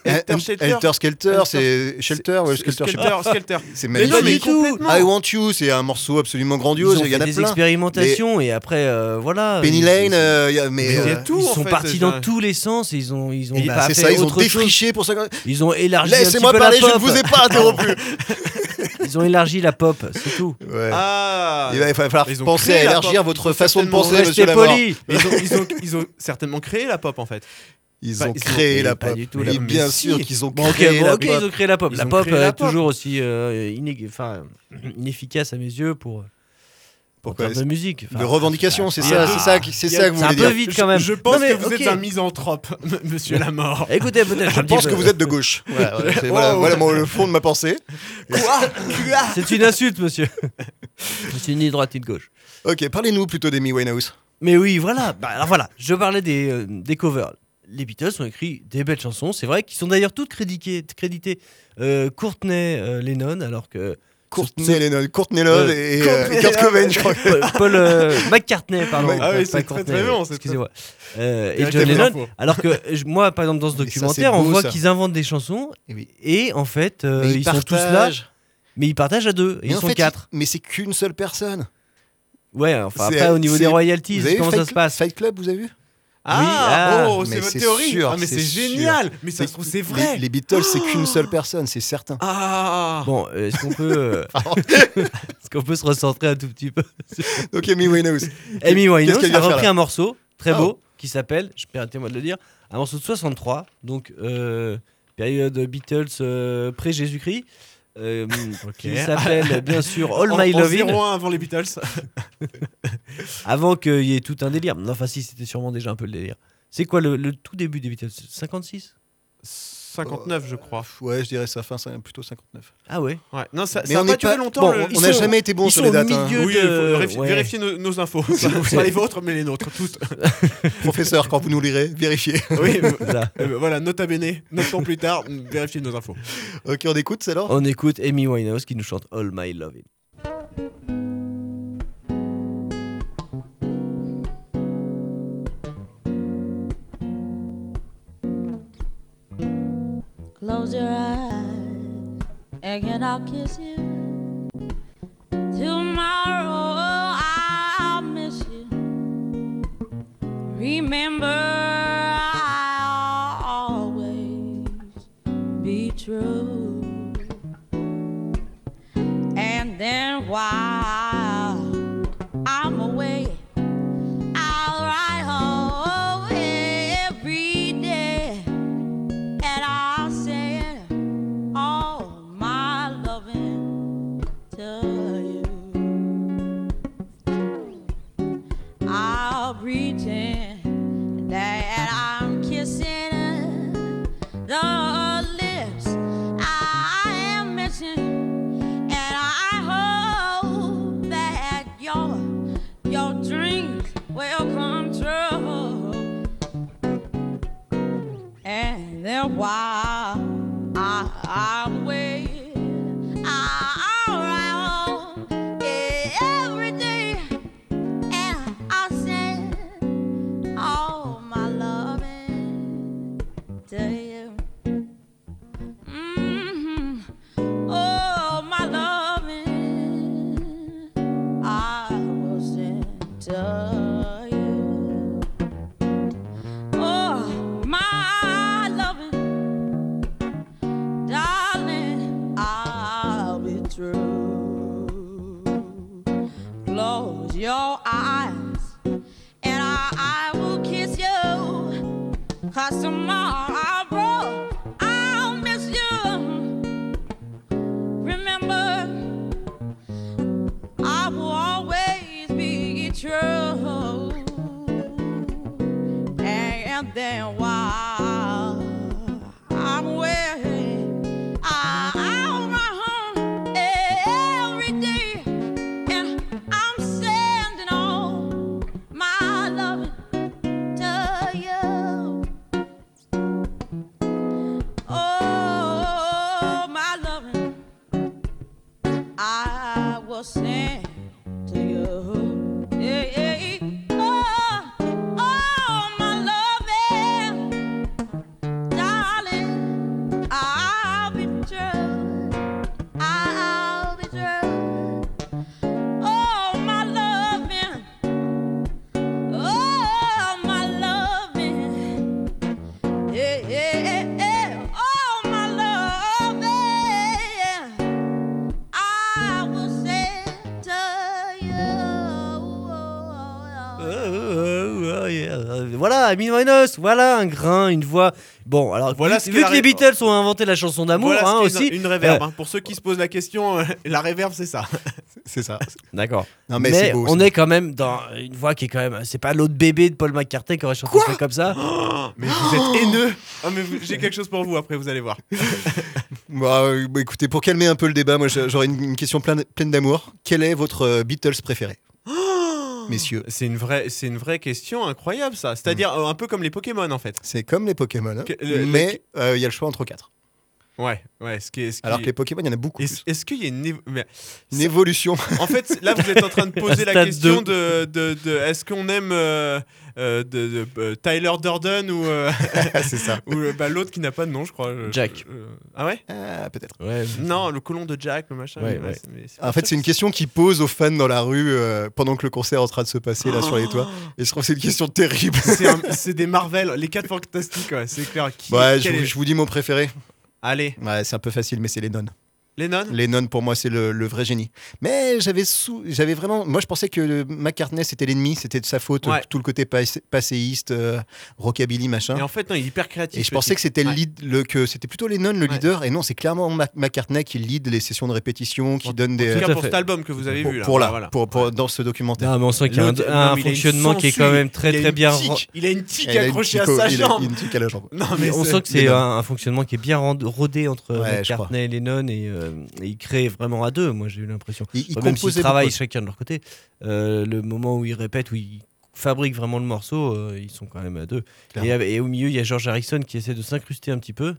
Helter Skelter. C'est Shelter, ouais, Skelter, je sais pas. Skelter, Skelter. C'est Mais non, magnifique. mais. I Want You, c'est un morceau absolument ils grandiose. ont Il y en a des plein. expérimentations et après, euh, voilà. Penny ils- Lane, ils- euh, mais euh, tout, ils sont fait, partis dans tous les sens. et Ils ont, ils ont et bah, pas fait ça, ils ont chose. défriché pour ça. Ils ont élargi Laissez-moi parler, la je ne pop. vous ai pas interrompu. Ils ont élargi la pop, c'est tout. Ouais. Ah Il va falloir Ils ont penser à la élargir votre façon de penser, monsieur Lamar. poli. ils ont, ils, ont, ils ont certainement créé la pop en fait. Ils ont créé la pas pop. bien sûr qu'ils ont créé bon, la pop. ils ont créé la pop. La est toujours aussi euh, inefficace à mes yeux pour. Pourquoi de musique. Enfin, De revendication, c'est ça, c'est ça, qui- c'est ça que vous C'est un voulez peu dire. vite quand même. Je pense Non, mais, que vous êtes un misanthrope, monsieur Lamort. Écoutez, peut-être. Je pense que vous êtes de gauche. Voilà, voilà, c'est- voilà, voilà mon- le fond de ma pensée. C'est une insulte, monsieur. C'est ni droite ni de gauche. Ok, parlez-nous plutôt d'Amy Winehouse. Mais oui, voilà. Bah, alors voilà, je parlais des, euh, des covers. Les Beatles ont écrit des belles chansons, c'est vrai, qui sont d'ailleurs toutes créditées, créditées euh, Courtney euh, Lennon, alors que Courtney Lennon, Courtney Love Euh, et Kurt Cobain, je crois. Paul, Paul, McCartney, pardon. Ah oui, c'est très, très bon, Excusez-moi. Et John Lennon. Alors que moi, par exemple, dans ce ça, documentaire, on voit qu'ils inventent des chansons Et oui. et en fait, ils, sont tous là, mais ils partagent à deux. Et ils sont fait, quatre. Mais c'est qu'une seule personne. Ouais, enfin après, au niveau des royalties, comment ça se passe Fight Club, vous avez vu? Ah, ah, oh, mais c'est votre théorie. sûr, ah, mais c'est sûr. génial. Mais ça se trouve, c'est vrai. Les, les Beatles, c'est qu'une seule personne, c'est certain. Ah. Bon, euh, est-ce qu'on peut, euh, est-ce qu'on peut se recentrer un tout petit peu? Donc Amy Winehouse. Amy Winehouse a repris un morceau très Ah. beau qui s'appelle, je permettez-moi de le dire, un morceau de 63, donc euh, période Beatles euh, pré-Jésus-Christ, euh, qui s'appelle bien sûr All My Lovin', 0-1 avant les Beatles. avant qu'il y ait tout un délire. Non, Enfin, si, c'était sûrement déjà un peu le délire. C'est quoi le, le tout début des Beatles? 56 59, je crois. Ouais, je dirais ça fin, plutôt 59. Ah ouais Ouais. Non, ça, Mais ça on a pas duré pas- longtemps. bon, le- on n'a jamais été bon sur les dates. hein. milieu Oui, il faut de- vérifier, ouais. vérifier nos, nos infos. pas les vôtres, mais les nôtres, toutes. Professeur, quand vous nous lirez, vérifiez. Oui, Voilà. euh, voilà, nota bene, neuf ans plus tard, vérifiez nos infos. ok, on écoute, c'est alors? On écoute Amy Winehouse qui nous chante All My Lovin'. And I'll kiss you. Tomorrow I'll miss you. Remember, Amy Winehouse, voilà un grain, une voix. Bon, alors Voilà vu, ce vu que les Beatles ont inventé la chanson d'amour Voilà hein, aussi. une, une réverb. Euh, hein. Pour ceux qui se posent la question, euh, la réverb, c'est ça. C'est ça. D'accord. Non, mais, Mais, c'est beau. on est quand même dans une voix qui est quand même. C'est pas l'autre bébé de Paul McCartney qui aurait chanté ça comme ça. Mais vous êtes haineux. Ah, mais vous- j'ai quelque chose pour vous après, vous allez voir. Bah, euh, bah, écoutez, pour calmer un peu le débat, moi j'a- j'aurais une, une question pleine, pleine d'amour. Quel est votre Beatles préféré? Messieurs. C'est une vraie, c'est une vraie question incroyable ça. C'est-à-dire euh, un peu comme les Pokémon en fait. C'est comme les Pokémon, hein. Que- le- mais euh, il y a le choix entre quatre. Ouais, ouais. Ce qui est, ce qui Alors est- que les Pokémon, il y en a beaucoup. Est-ce plus. est-ce qu'il y a une, évo- mais- Une ça- évolution. En fait, là, vous êtes en train de poser la question de, de, de- est-ce qu'on aime euh, euh, de, de- euh, Tyler Durden ou, euh, c'est ça. ou bah, l'autre qui n'a pas de nom, je crois. Jack. euh, ah ouais? Ah, peut-être. Ouais. Non, le colon de Jack, le machin. Ouais, mais ouais. c'est- mais c'est En fait, c'est une que question qui pose aux fans dans la rue euh, pendant que le concert est en train de se passer là sur les toits. Et je trouve que c'est une question terrible. c'est un- c'est des Marvel, les 4 fantastiques, ouais, c'est clair. Qui, Ouais, je quel vous, est- je vous dis mon préféré. Allez, Ouais, c'est un peu facile, mais c'est Lennon. Lennon Lennon, pour moi, c'est le, le vrai génie. Mais j'avais sous... j'avais vraiment. Moi, je pensais que McCartney, c'était l'ennemi, c'était de sa faute, Ouais. tout le côté passé- passéiste, euh, rockabilly, machin. Et en fait, non, il est hyper créatif. Et je le pensais type. que c'était le Ouais. lead, le, que c'était plutôt Lennon le Ouais. leader, et non, c'est clairement McCartney qui lead les sessions de répétition, qui En- donne En des tout Tout cas, pour cet album que vous avez pour, vu là. pour là, voilà. pour, pour- dans ce documentaire. Non, mais on sent qu'il y a un, fonctionnement qui est quand même très très bien. tique, Il a une tique accrochée à sa il a jambe. une tique à la jambe. On sent que c'est un, fonctionnement qui est bien rodé entre McCartney et Lennon et, euh, et ils créent vraiment à deux. Moi, j'ai eu l'impression. Enfin, même s'ils travaillent beaucoup. chacun de leur côté, euh, le moment où ils répètent, où ils fabriquent vraiment le morceau, euh, ils sont quand même à deux. Et, et au milieu, il y a George Harrison qui essaie de s'incruster un petit peu.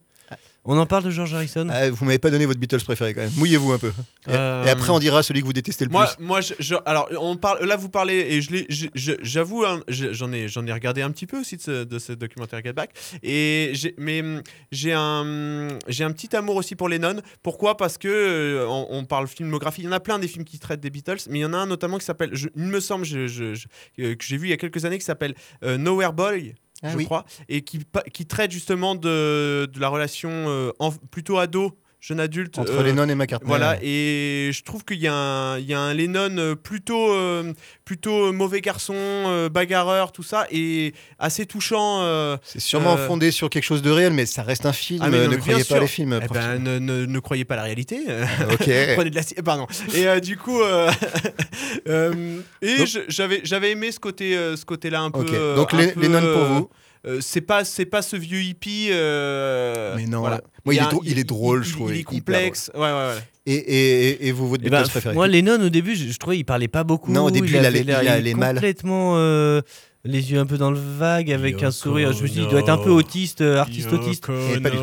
On en parle de George Harrison Ah, vous m'avez pas donné votre Beatles préféré quand même. Mouillez-vous un peu. Et, Euh, et après, on dira celui que vous détestez le Moi, plus. moi, je, je- alors, on parle. Là, vous parlez et je l'ai. je- je- J'avoue, hein, je- j'en ai, j'en ai regardé un petit peu aussi de ce, de ce documentaire Get Back. Et mais j'ai un, j'ai un petit amour aussi pour Lennon. Pourquoi? Parce que euh, on, on parle filmographie. Il y en a plein des films qui traitent des Beatles, mais il y en a un notamment qui s'appelle. Il me semble, je, je- je- euh, que j'ai vu il y a quelques années, qui s'appelle euh, Nowhere Boy. Ah je oui. crois, et qui, qui traite justement de, de la relation euh, en- plutôt ado, jeune adulte. Entre euh, Lennon et McCartney. voilà, et je trouve qu'il y, a un- il y a un Lennon euh, plutôt, euh, plutôt mauvais garçon, euh, bagarreur, tout ça, et assez touchant. euh, C'est sûrement euh, fondé sur quelque chose de réel, mais ça reste un film. Ah, mais non, ne mais croyez pas sûr. les films. eh ben, ne, ne- ne croyez pas la réalité. euh, Ok. Prenez de la pardon. Et euh, du coup, euh, euh, et j'avais j'avais aimé ce côté euh, ce côté-là un peu. Euh, Donc un les, peu, Lennon pour euh, vous. Euh, c'est pas c'est pas ce vieux hippie. euh, Mais non, voilà. moi, il, a est un- drôle, il est drôle, il- je trouve. Il est hyper complexe. Ouais, ouais, ouais. Et, et, et, et vous, votre Eh Beatles ben, préféré Moi, Lennon, au début, je, je trouvais qu'il parlait pas beaucoup. Non, au début, il allait- il allait mal. Complètement euh, les yeux un peu dans le vague, avec un Yoko sourire. Je me suis dit, il doit être un peu autiste, euh, artiste autiste. Et pas du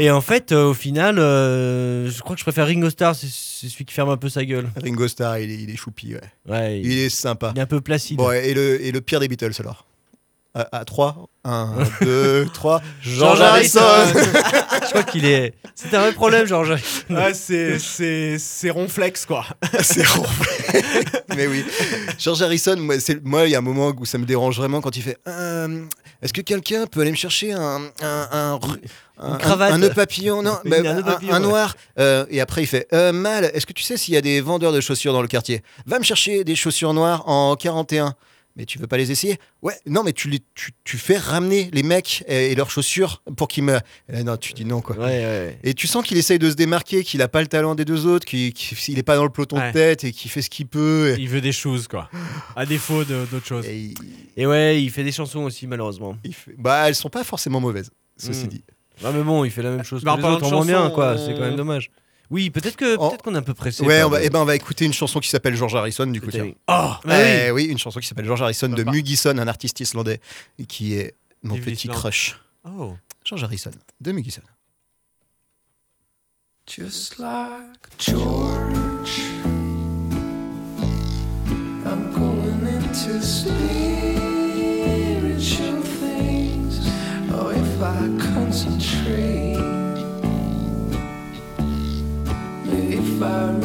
Et en fait, euh, au final, euh, je crois que je préfère Ringo Starr, c'est c'est celui qui ferme un peu sa gueule. Ringo Starr, il est, il est choupi, ouais. Ouais, il, Il est sympa. il est un peu placide. Bon, et le, et le pire des Beatles alors? À, à 3 1, 2, 3. George Harrison Je crois qu'il est. C'est un vrai problème, George Harrison. Ouais, c'est c'est c'est ronflex quoi. C'est ronflé. Mais oui. George Harrison, moi, il y a un moment où ça me dérange vraiment quand il fait Euh, Est-ce que quelqu'un peut aller me chercher un, un, un, un- un- cravate. un nœud papillon? Non, Une- bah, un nœud un, papillon, un ouais. noir. Euh, et après, il fait Euh, Mal, est-ce que tu sais s'il y a des vendeurs de chaussures dans le quartier? Va me chercher des chaussures noires en 41. Mais tu veux pas les essayer? Ouais, non, mais tu, les, tu, tu fais ramener les mecs et, et leurs chaussures pour qu'ils me. Eh non, tu dis non, quoi. Ouais, ouais. Et tu sens qu'il essaye de se démarquer, qu'il a pas le talent des deux autres, qu'il qu'il est pas dans le peloton Ouais. de tête et qu'il fait ce qu'il peut. Et, Il veut des choses quoi. À défaut de- d'autres choses. et il- Et ouais, il fait des chansons aussi, malheureusement. il fait- Bah, elles sont pas forcément mauvaises, ceci Mm. dit. Ah, mais bon, il fait la même chose Bah, en que les autres, de en moins bien, quoi. C'est quand même dommage. Oui, peut-être que Oh. peut-être qu'on est un peu pressé. Ouais, on va, le- eh ben, on va écouter une chanson qui s'appelle George Harrison, du coup. tiens. Oh Ouais, Eh oui, une chanson qui s'appelle George Harrison de. Mugison, un artiste islandais, qui est mon Vive petit crush. Oh. George Harrison, de Mugison. Just like George, I'm going into spiritual things. Oh, if I concentrate, if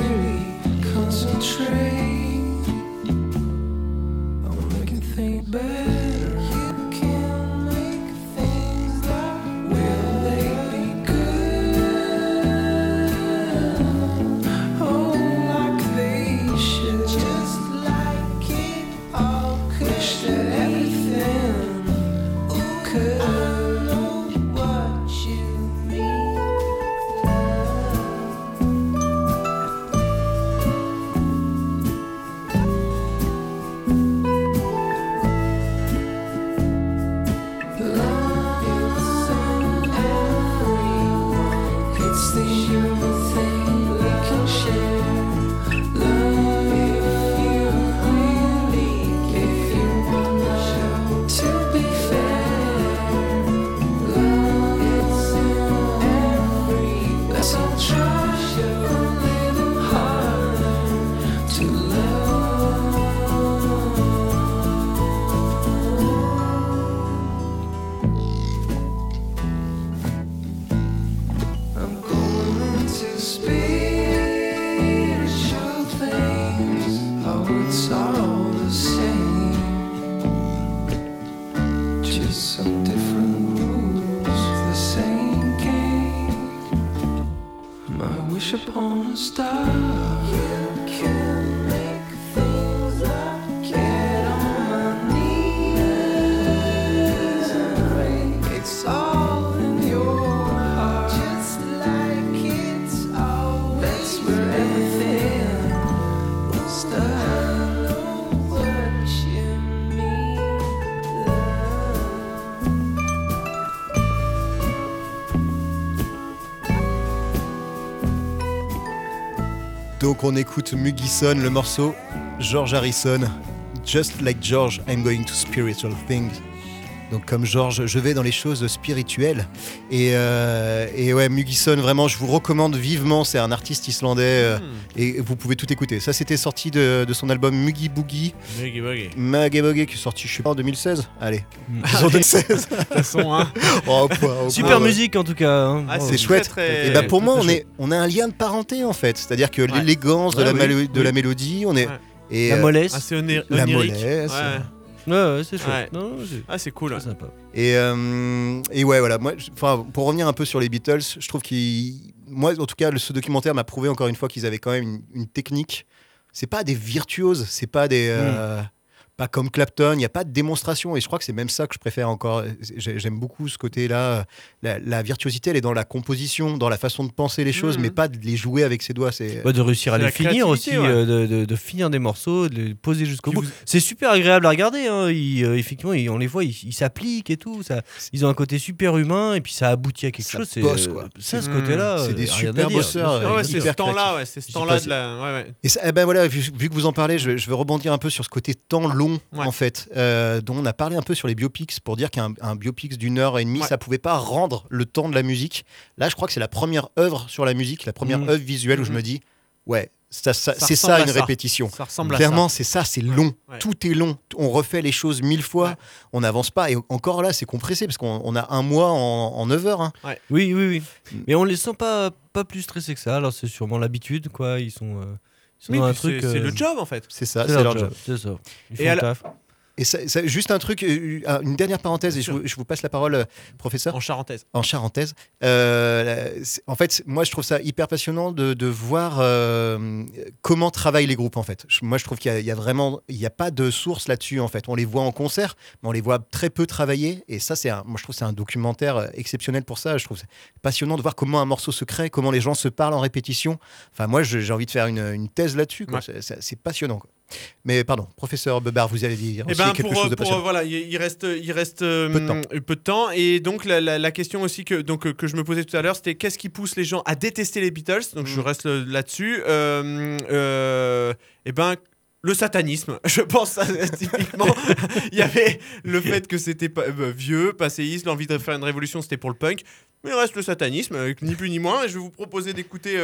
On écoute Mugison, le morceau George Harrison, Just like George, I'm going to spiritual things. Donc comme George, je vais dans les choses spirituelles. Et, euh, et ouais, Mugison, vraiment, je vous recommande vivement. C'est un artiste islandais euh, et vous pouvez tout écouter. Ça, c'était sorti de, de son album Mugi Boogie. Buggy, buggy. Muggy Boogie qui est sorti, je sais pas, en 2016. Allez, disons 2016. De toute façon, hein. Oh, quoi, oh, Super musique en tout cas. hein. Ah. C'est chouette. très- Et bah pour moi, on, est, on a un lien de parenté en fait. C'est-à-dire que Ouais. l'élégance de, la, oui, malo- de oui. la mélodie, on est. Ouais. Et, La euh, mollesse. Assez oné- La mollesse. Ouais. C'est chouette. Ouais. Non, c'est Ah, c'est cool. c'est sympa. Et, euh, et ouais, voilà. Moi, pour revenir un peu sur les Beatles, je trouve qu'ils, moi, en tout cas, le- ce documentaire m'a prouvé encore une fois qu'ils avaient quand même une, une technique. C'est pas des virtuoses, c'est pas des, euh, pas comme Clapton. Il n'y a pas de démonstration. Et je crois que c'est même ça que je préfère encore. J'ai- J'aime beaucoup ce côté-là. La, la virtuosité, elle est dans la composition, dans la façon de penser les choses, Mhm. mais pas de les jouer avec ses doigts. C'est Ouais, de réussir à les finir aussi, ouais. euh, de, de- de finir des morceaux, de les poser jusqu'au bout. vous- C'est super agréable à regarder. hein. Ils, euh, effectivement, ils- on les voit, ils s'appliquent et tout. Ça, ils ont un côté super humain et puis ça aboutit à quelque Ça chose. C'est euh, quoi. ça, ce Mm. côté-là. C'est des super bosseurs. Ah ouais, c'est ce temps-là, ouais, c'est ce temps-là. Et eh ben voilà, vu, vu que vous en parlez, je, je vais rebondir un peu sur ce côté temps long, Ouais. en fait, euh, dont on a parlé un peu sur les biopics, pour dire qu'un un biopic d'une heure et demie, Ouais. ça pouvait pas rendre le temps de la musique. Là, je crois que c'est la première œuvre sur la musique, la première Mhm. œuvre visuelle où je Mhm. me dis, ouais, ça, ça- Ça c'est ça une ça. répétition. Ça ressemble à Clairement, c'est ça, c'est long. Ouais. Tout est long. On refait les choses mille fois. Ouais. On n'avance pas. Et encore là, c'est compressé parce qu'on on a un mois en, en 9 heures. hein. Oui, oui, oui. Mm. Mais on les sent pas, pas plus stressés que ça. Alors c'est sûrement l'habitude, quoi. Ils sont, euh, Oui, un truc. c'est euh, le job en fait. C'est ça, C'est leur leur job. job. C'est ça. Ils Et font à le la- taf. Et ça- ça- juste un truc, euh, une dernière parenthèse, et je vous, je vous passe la parole, euh, professeur. En charentaise. en charentaise. Euh, en fait, moi, je trouve ça hyper passionnant de, de voir euh, comment travaillent les groupes. En fait, moi, je trouve qu'il y, a- il y a vraiment, il n'y a pas de source là-dessus. En fait, on les voit en concert, mais on les voit très peu travailler. Et ça, c'est, un- moi, je trouve que c'est un documentaire exceptionnel pour ça. Je trouve c'est passionnant de voir comment un morceau se crée, comment les gens se parlent en répétition. Enfin, moi, j'ai envie de faire une, une thèse là-dessus. Ouais. C'est passionnant. quoi. Mais pardon, professeur Bebar, vous allez dire Eh aussi ben, quelque pour, chose de pour, voilà, il reste, il reste euh, Peu de temps. peu de temps. Et donc la, la- la question aussi que, donc, euh, que je me posais tout à l'heure, c'était qu'est-ce qui pousse les gens à détester les Beatles? Donc je Mm. reste là-dessus. Euh, euh, eh ben le satanisme, je pense euh, typiquement. Il y avait le fait que c'était pas, euh, vieux, passéiste, l'envie de faire une révolution, c'était pour le punk. Mais il reste le satanisme, euh, ni plus ni moins. Et je vais vous proposer d'écouter.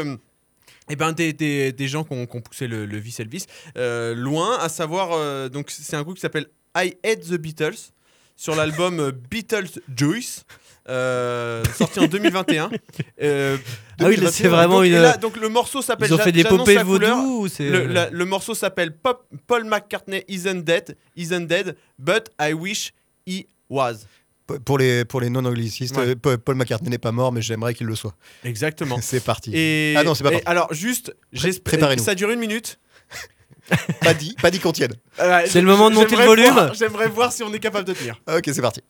Eh ben, des, des, des gens qui ont, qui ont poussé le, le vis Elvis euh, loin, à savoir, euh, donc c'est un groupe qui s'appelle I Hate the Beatles sur l'album euh, Beatles Juice. euh, sorti en 2021. Euh, Ah oui, c'est 2021. vraiment Donc, une- là, donc le morceau s'appelle. Ils ont fait des popées vaudou. Le, la- le morceau s'appelle Paul McCartney isn't dead, isn't dead, but I wish he was. Pour les, pour les non-anglicistes, Ouais. Paul McCartney n'est pas mort, mais j'aimerais qu'il le soit. Exactement. C'est parti. Et, Ah non, c'est pas et parti. alors juste, j'espère-. Ça dure une minute. Pas dit, pas dit qu'on tienne. C'est le moment de monter le volume. J'aimerais voir si on est capable de tenir. Ok, c'est parti.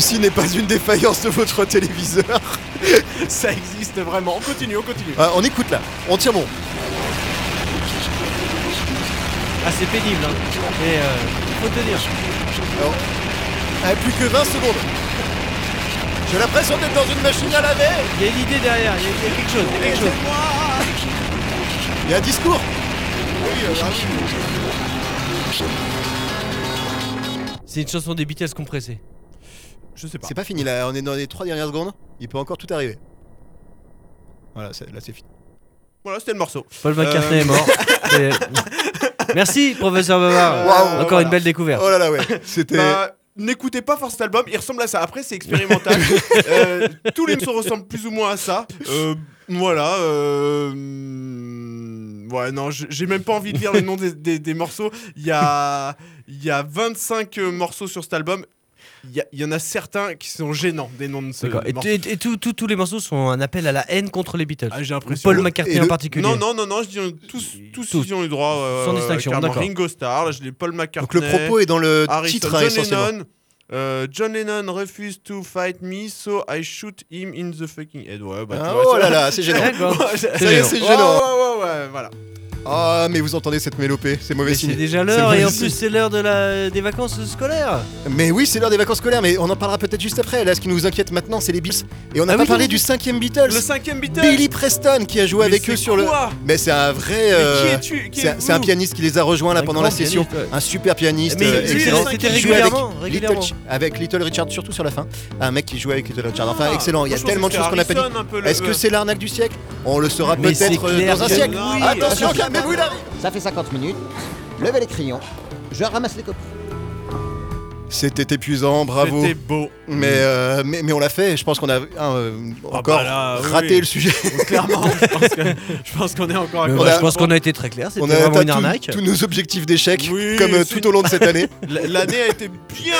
Ceci n'est pas une défaillance de votre téléviseur. Ça existe vraiment. On continue, on continue. Ah, on écoute là, on tient bon. Ah, c'est pénible, hein. Mais euh, faut tenir. Ah, plus que 20 secondes. J'ai l'impression d'être dans une machine à laver. Il y a une idée derrière, il y a, il y a quelque chose, il y a quelque chose. Il y a un discours. C'est une chanson des Beatles compressée. Je sais pas. C'est pas fini là, on est dans les trois dernières secondes. Il peut encore tout arriver. Voilà, c'est- là c'est fini. Voilà, c'était le morceau. Paul McCartney Euh, est mort. Et- Merci, professeur Bavard. Waouh, Encore voilà. une belle découverte. Oh là là, ouais. C'était. Bah, N'écoutez pas fort cet album, il ressemble à ça. Après, c'est expérimental. Euh, tous les morceaux ressemblent plus ou moins à ça. Euh, voilà. euh, Ouais, non, j- j'ai même pas envie de lire le nom des, des- des morceaux. Il y a, il y a 25 morceaux sur cet album. Il y, en a certains qui sont gênants, des noms de ce. Et, et- et tout- tout- tous les morceaux sont un appel à la haine contre les Beatles. Ah, j'ai Ou l'impression. Paul McCartney le- en particulier. Non, non, non, non, je dis tous, tous, Tous. ils ont eu droit. euh, Sans distinction, d'accord. Ringo Starr, là, je l'ai Paul McCartney. Donc le propos est dans le Harrison, titre hein, John essentiellement. Lennon. euh, John Lennon refused to fight me, so I shoot him in the fucking head. Ouais, bah, tu Ah, vois, oh là là, c'est gênant. D'accord. Ouais, Ça y est, gênant. c'est Ouais, gênant. ouais, ouais, ouais, voilà. Ah, mais vous entendez cette mélopée, c'est mauvais Mais signe. c'est déjà l'heure et en plus c'est l'heure de la... des vacances scolaires. Mais oui, c'est l'heure des vacances scolaires, mais on en parlera peut-être juste après. Là, ce qui nous inquiète maintenant, c'est les Beatles. Et on n'a Ah pas oui, parlé oui. du cinquième Beatles. Le cinquième Beatles. Billy Preston qui a joué Mais avec c'est eux sur le. quoi Mais c'est un vrai. Mais euh, qui es-tu Qui C'est un, êtes-vous c'est un pianiste qui les a rejoints là Un pendant la grand session. pianiste, ouais. Un super pianiste Mais euh, lui, excellent. c'était Qui jouait avec régulièrement, régulièrement. Little, avec Little Richard, surtout sur la fin. Un mec qui jouait avec Little Richard. Enfin, Ah, excellent. Il y a tellement de choses qu'on n'a pas dit. Est-ce que c'est l'arnaque du siècle? On le saura peut-être euh, dans un siècle. oui. Attention, calmez-vous, il arrive. Ça fait 50 minutes. Levez les crayons. Je ramasse les copies. C'était épuisant, bravo. C'était beau. Mais, euh, mais, mais on l'a fait. Je pense qu'on a euh, encore bah là, oui. raté le sujet. Clairement, je pense qu'on est encore à on a- je pense qu'on a été très clair. C'était On a vraiment atteint une tous- arnaque. tous nos objectifs d'échec, Oui, comme euh, tout au long de cette année. L'année a été bien,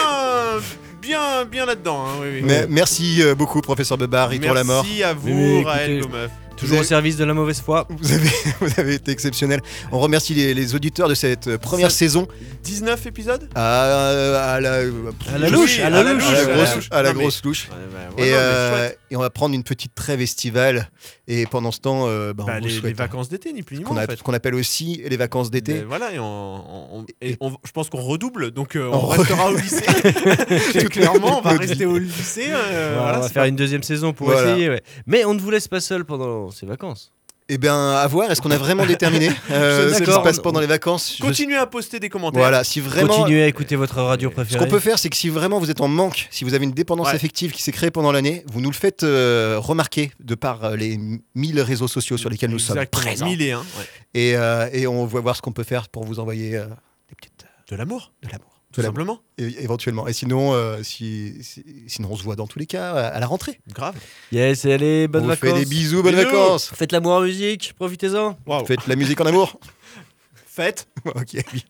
bien, bien là-dedans. hein, oui, oui. Mais merci beaucoup, professeur Bebar, Ritour la mort. Merci à vous, Raël Gomeuf. Toujours au service de la mauvaise foi. Vous avez, vous avez été exceptionnel. On remercie les, les auditeurs de cette euh, première Ça- saison 19 épisodes à, à la, À la louche, à la louche. à la à la grosse, louche. à la Non, mais- grosse louche. Ouais, bah, Et, euh, et on va prendre une petite trêve estivale. Et pendant ce temps, euh, bah, Bah, les, les souhaite, vacances d'été, ni plus ni qu'on moins. a- en fait. qu'on appelle aussi les vacances d'été. Mais voilà, et, on, on- on- et on- je pense qu'on redouble, donc euh, On on, re- restera au lycée. Toute Clairement, on va rester au lycée. euh, Voilà, voilà, on va c'est faire pas- une deuxième saison pour Voilà. essayer. ouais. Mais on ne vous laisse pas seul pendant ces vacances. Eh bien, à voir, est-ce qu'on a vraiment déterminé euh, ce qui se passe pendant les vacances? Je- Continuez à poster des commentaires. Voilà, si vraiment. Continuez à écouter votre radio Ce préférée. qu'on peut faire, c'est que si vraiment vous êtes en manque, si vous avez une dépendance Ouais. affective qui s'est créée pendant l'année, vous nous le faites euh, remarquer de par euh, les 1000 réseaux sociaux sur lesquels nous sommes présents. mille et un, ouais. Et, euh, et on va voir ce qu'on peut faire pour vous envoyer euh, des petites De l'amour, de l'amour. Tout simplement. É- éventuellement. Et sinon, euh, si, si- sinon, on se voit dans tous les cas à, à la rentrée. Grave. Yes, allez, bonnes on vous vacances. fait des bisous, bonnes Bisous. vacances. Faites l'amour en musique, profitez-en. Waouh. Faites la musique en amour. Faites. ok, oui.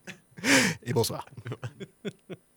Et bonsoir.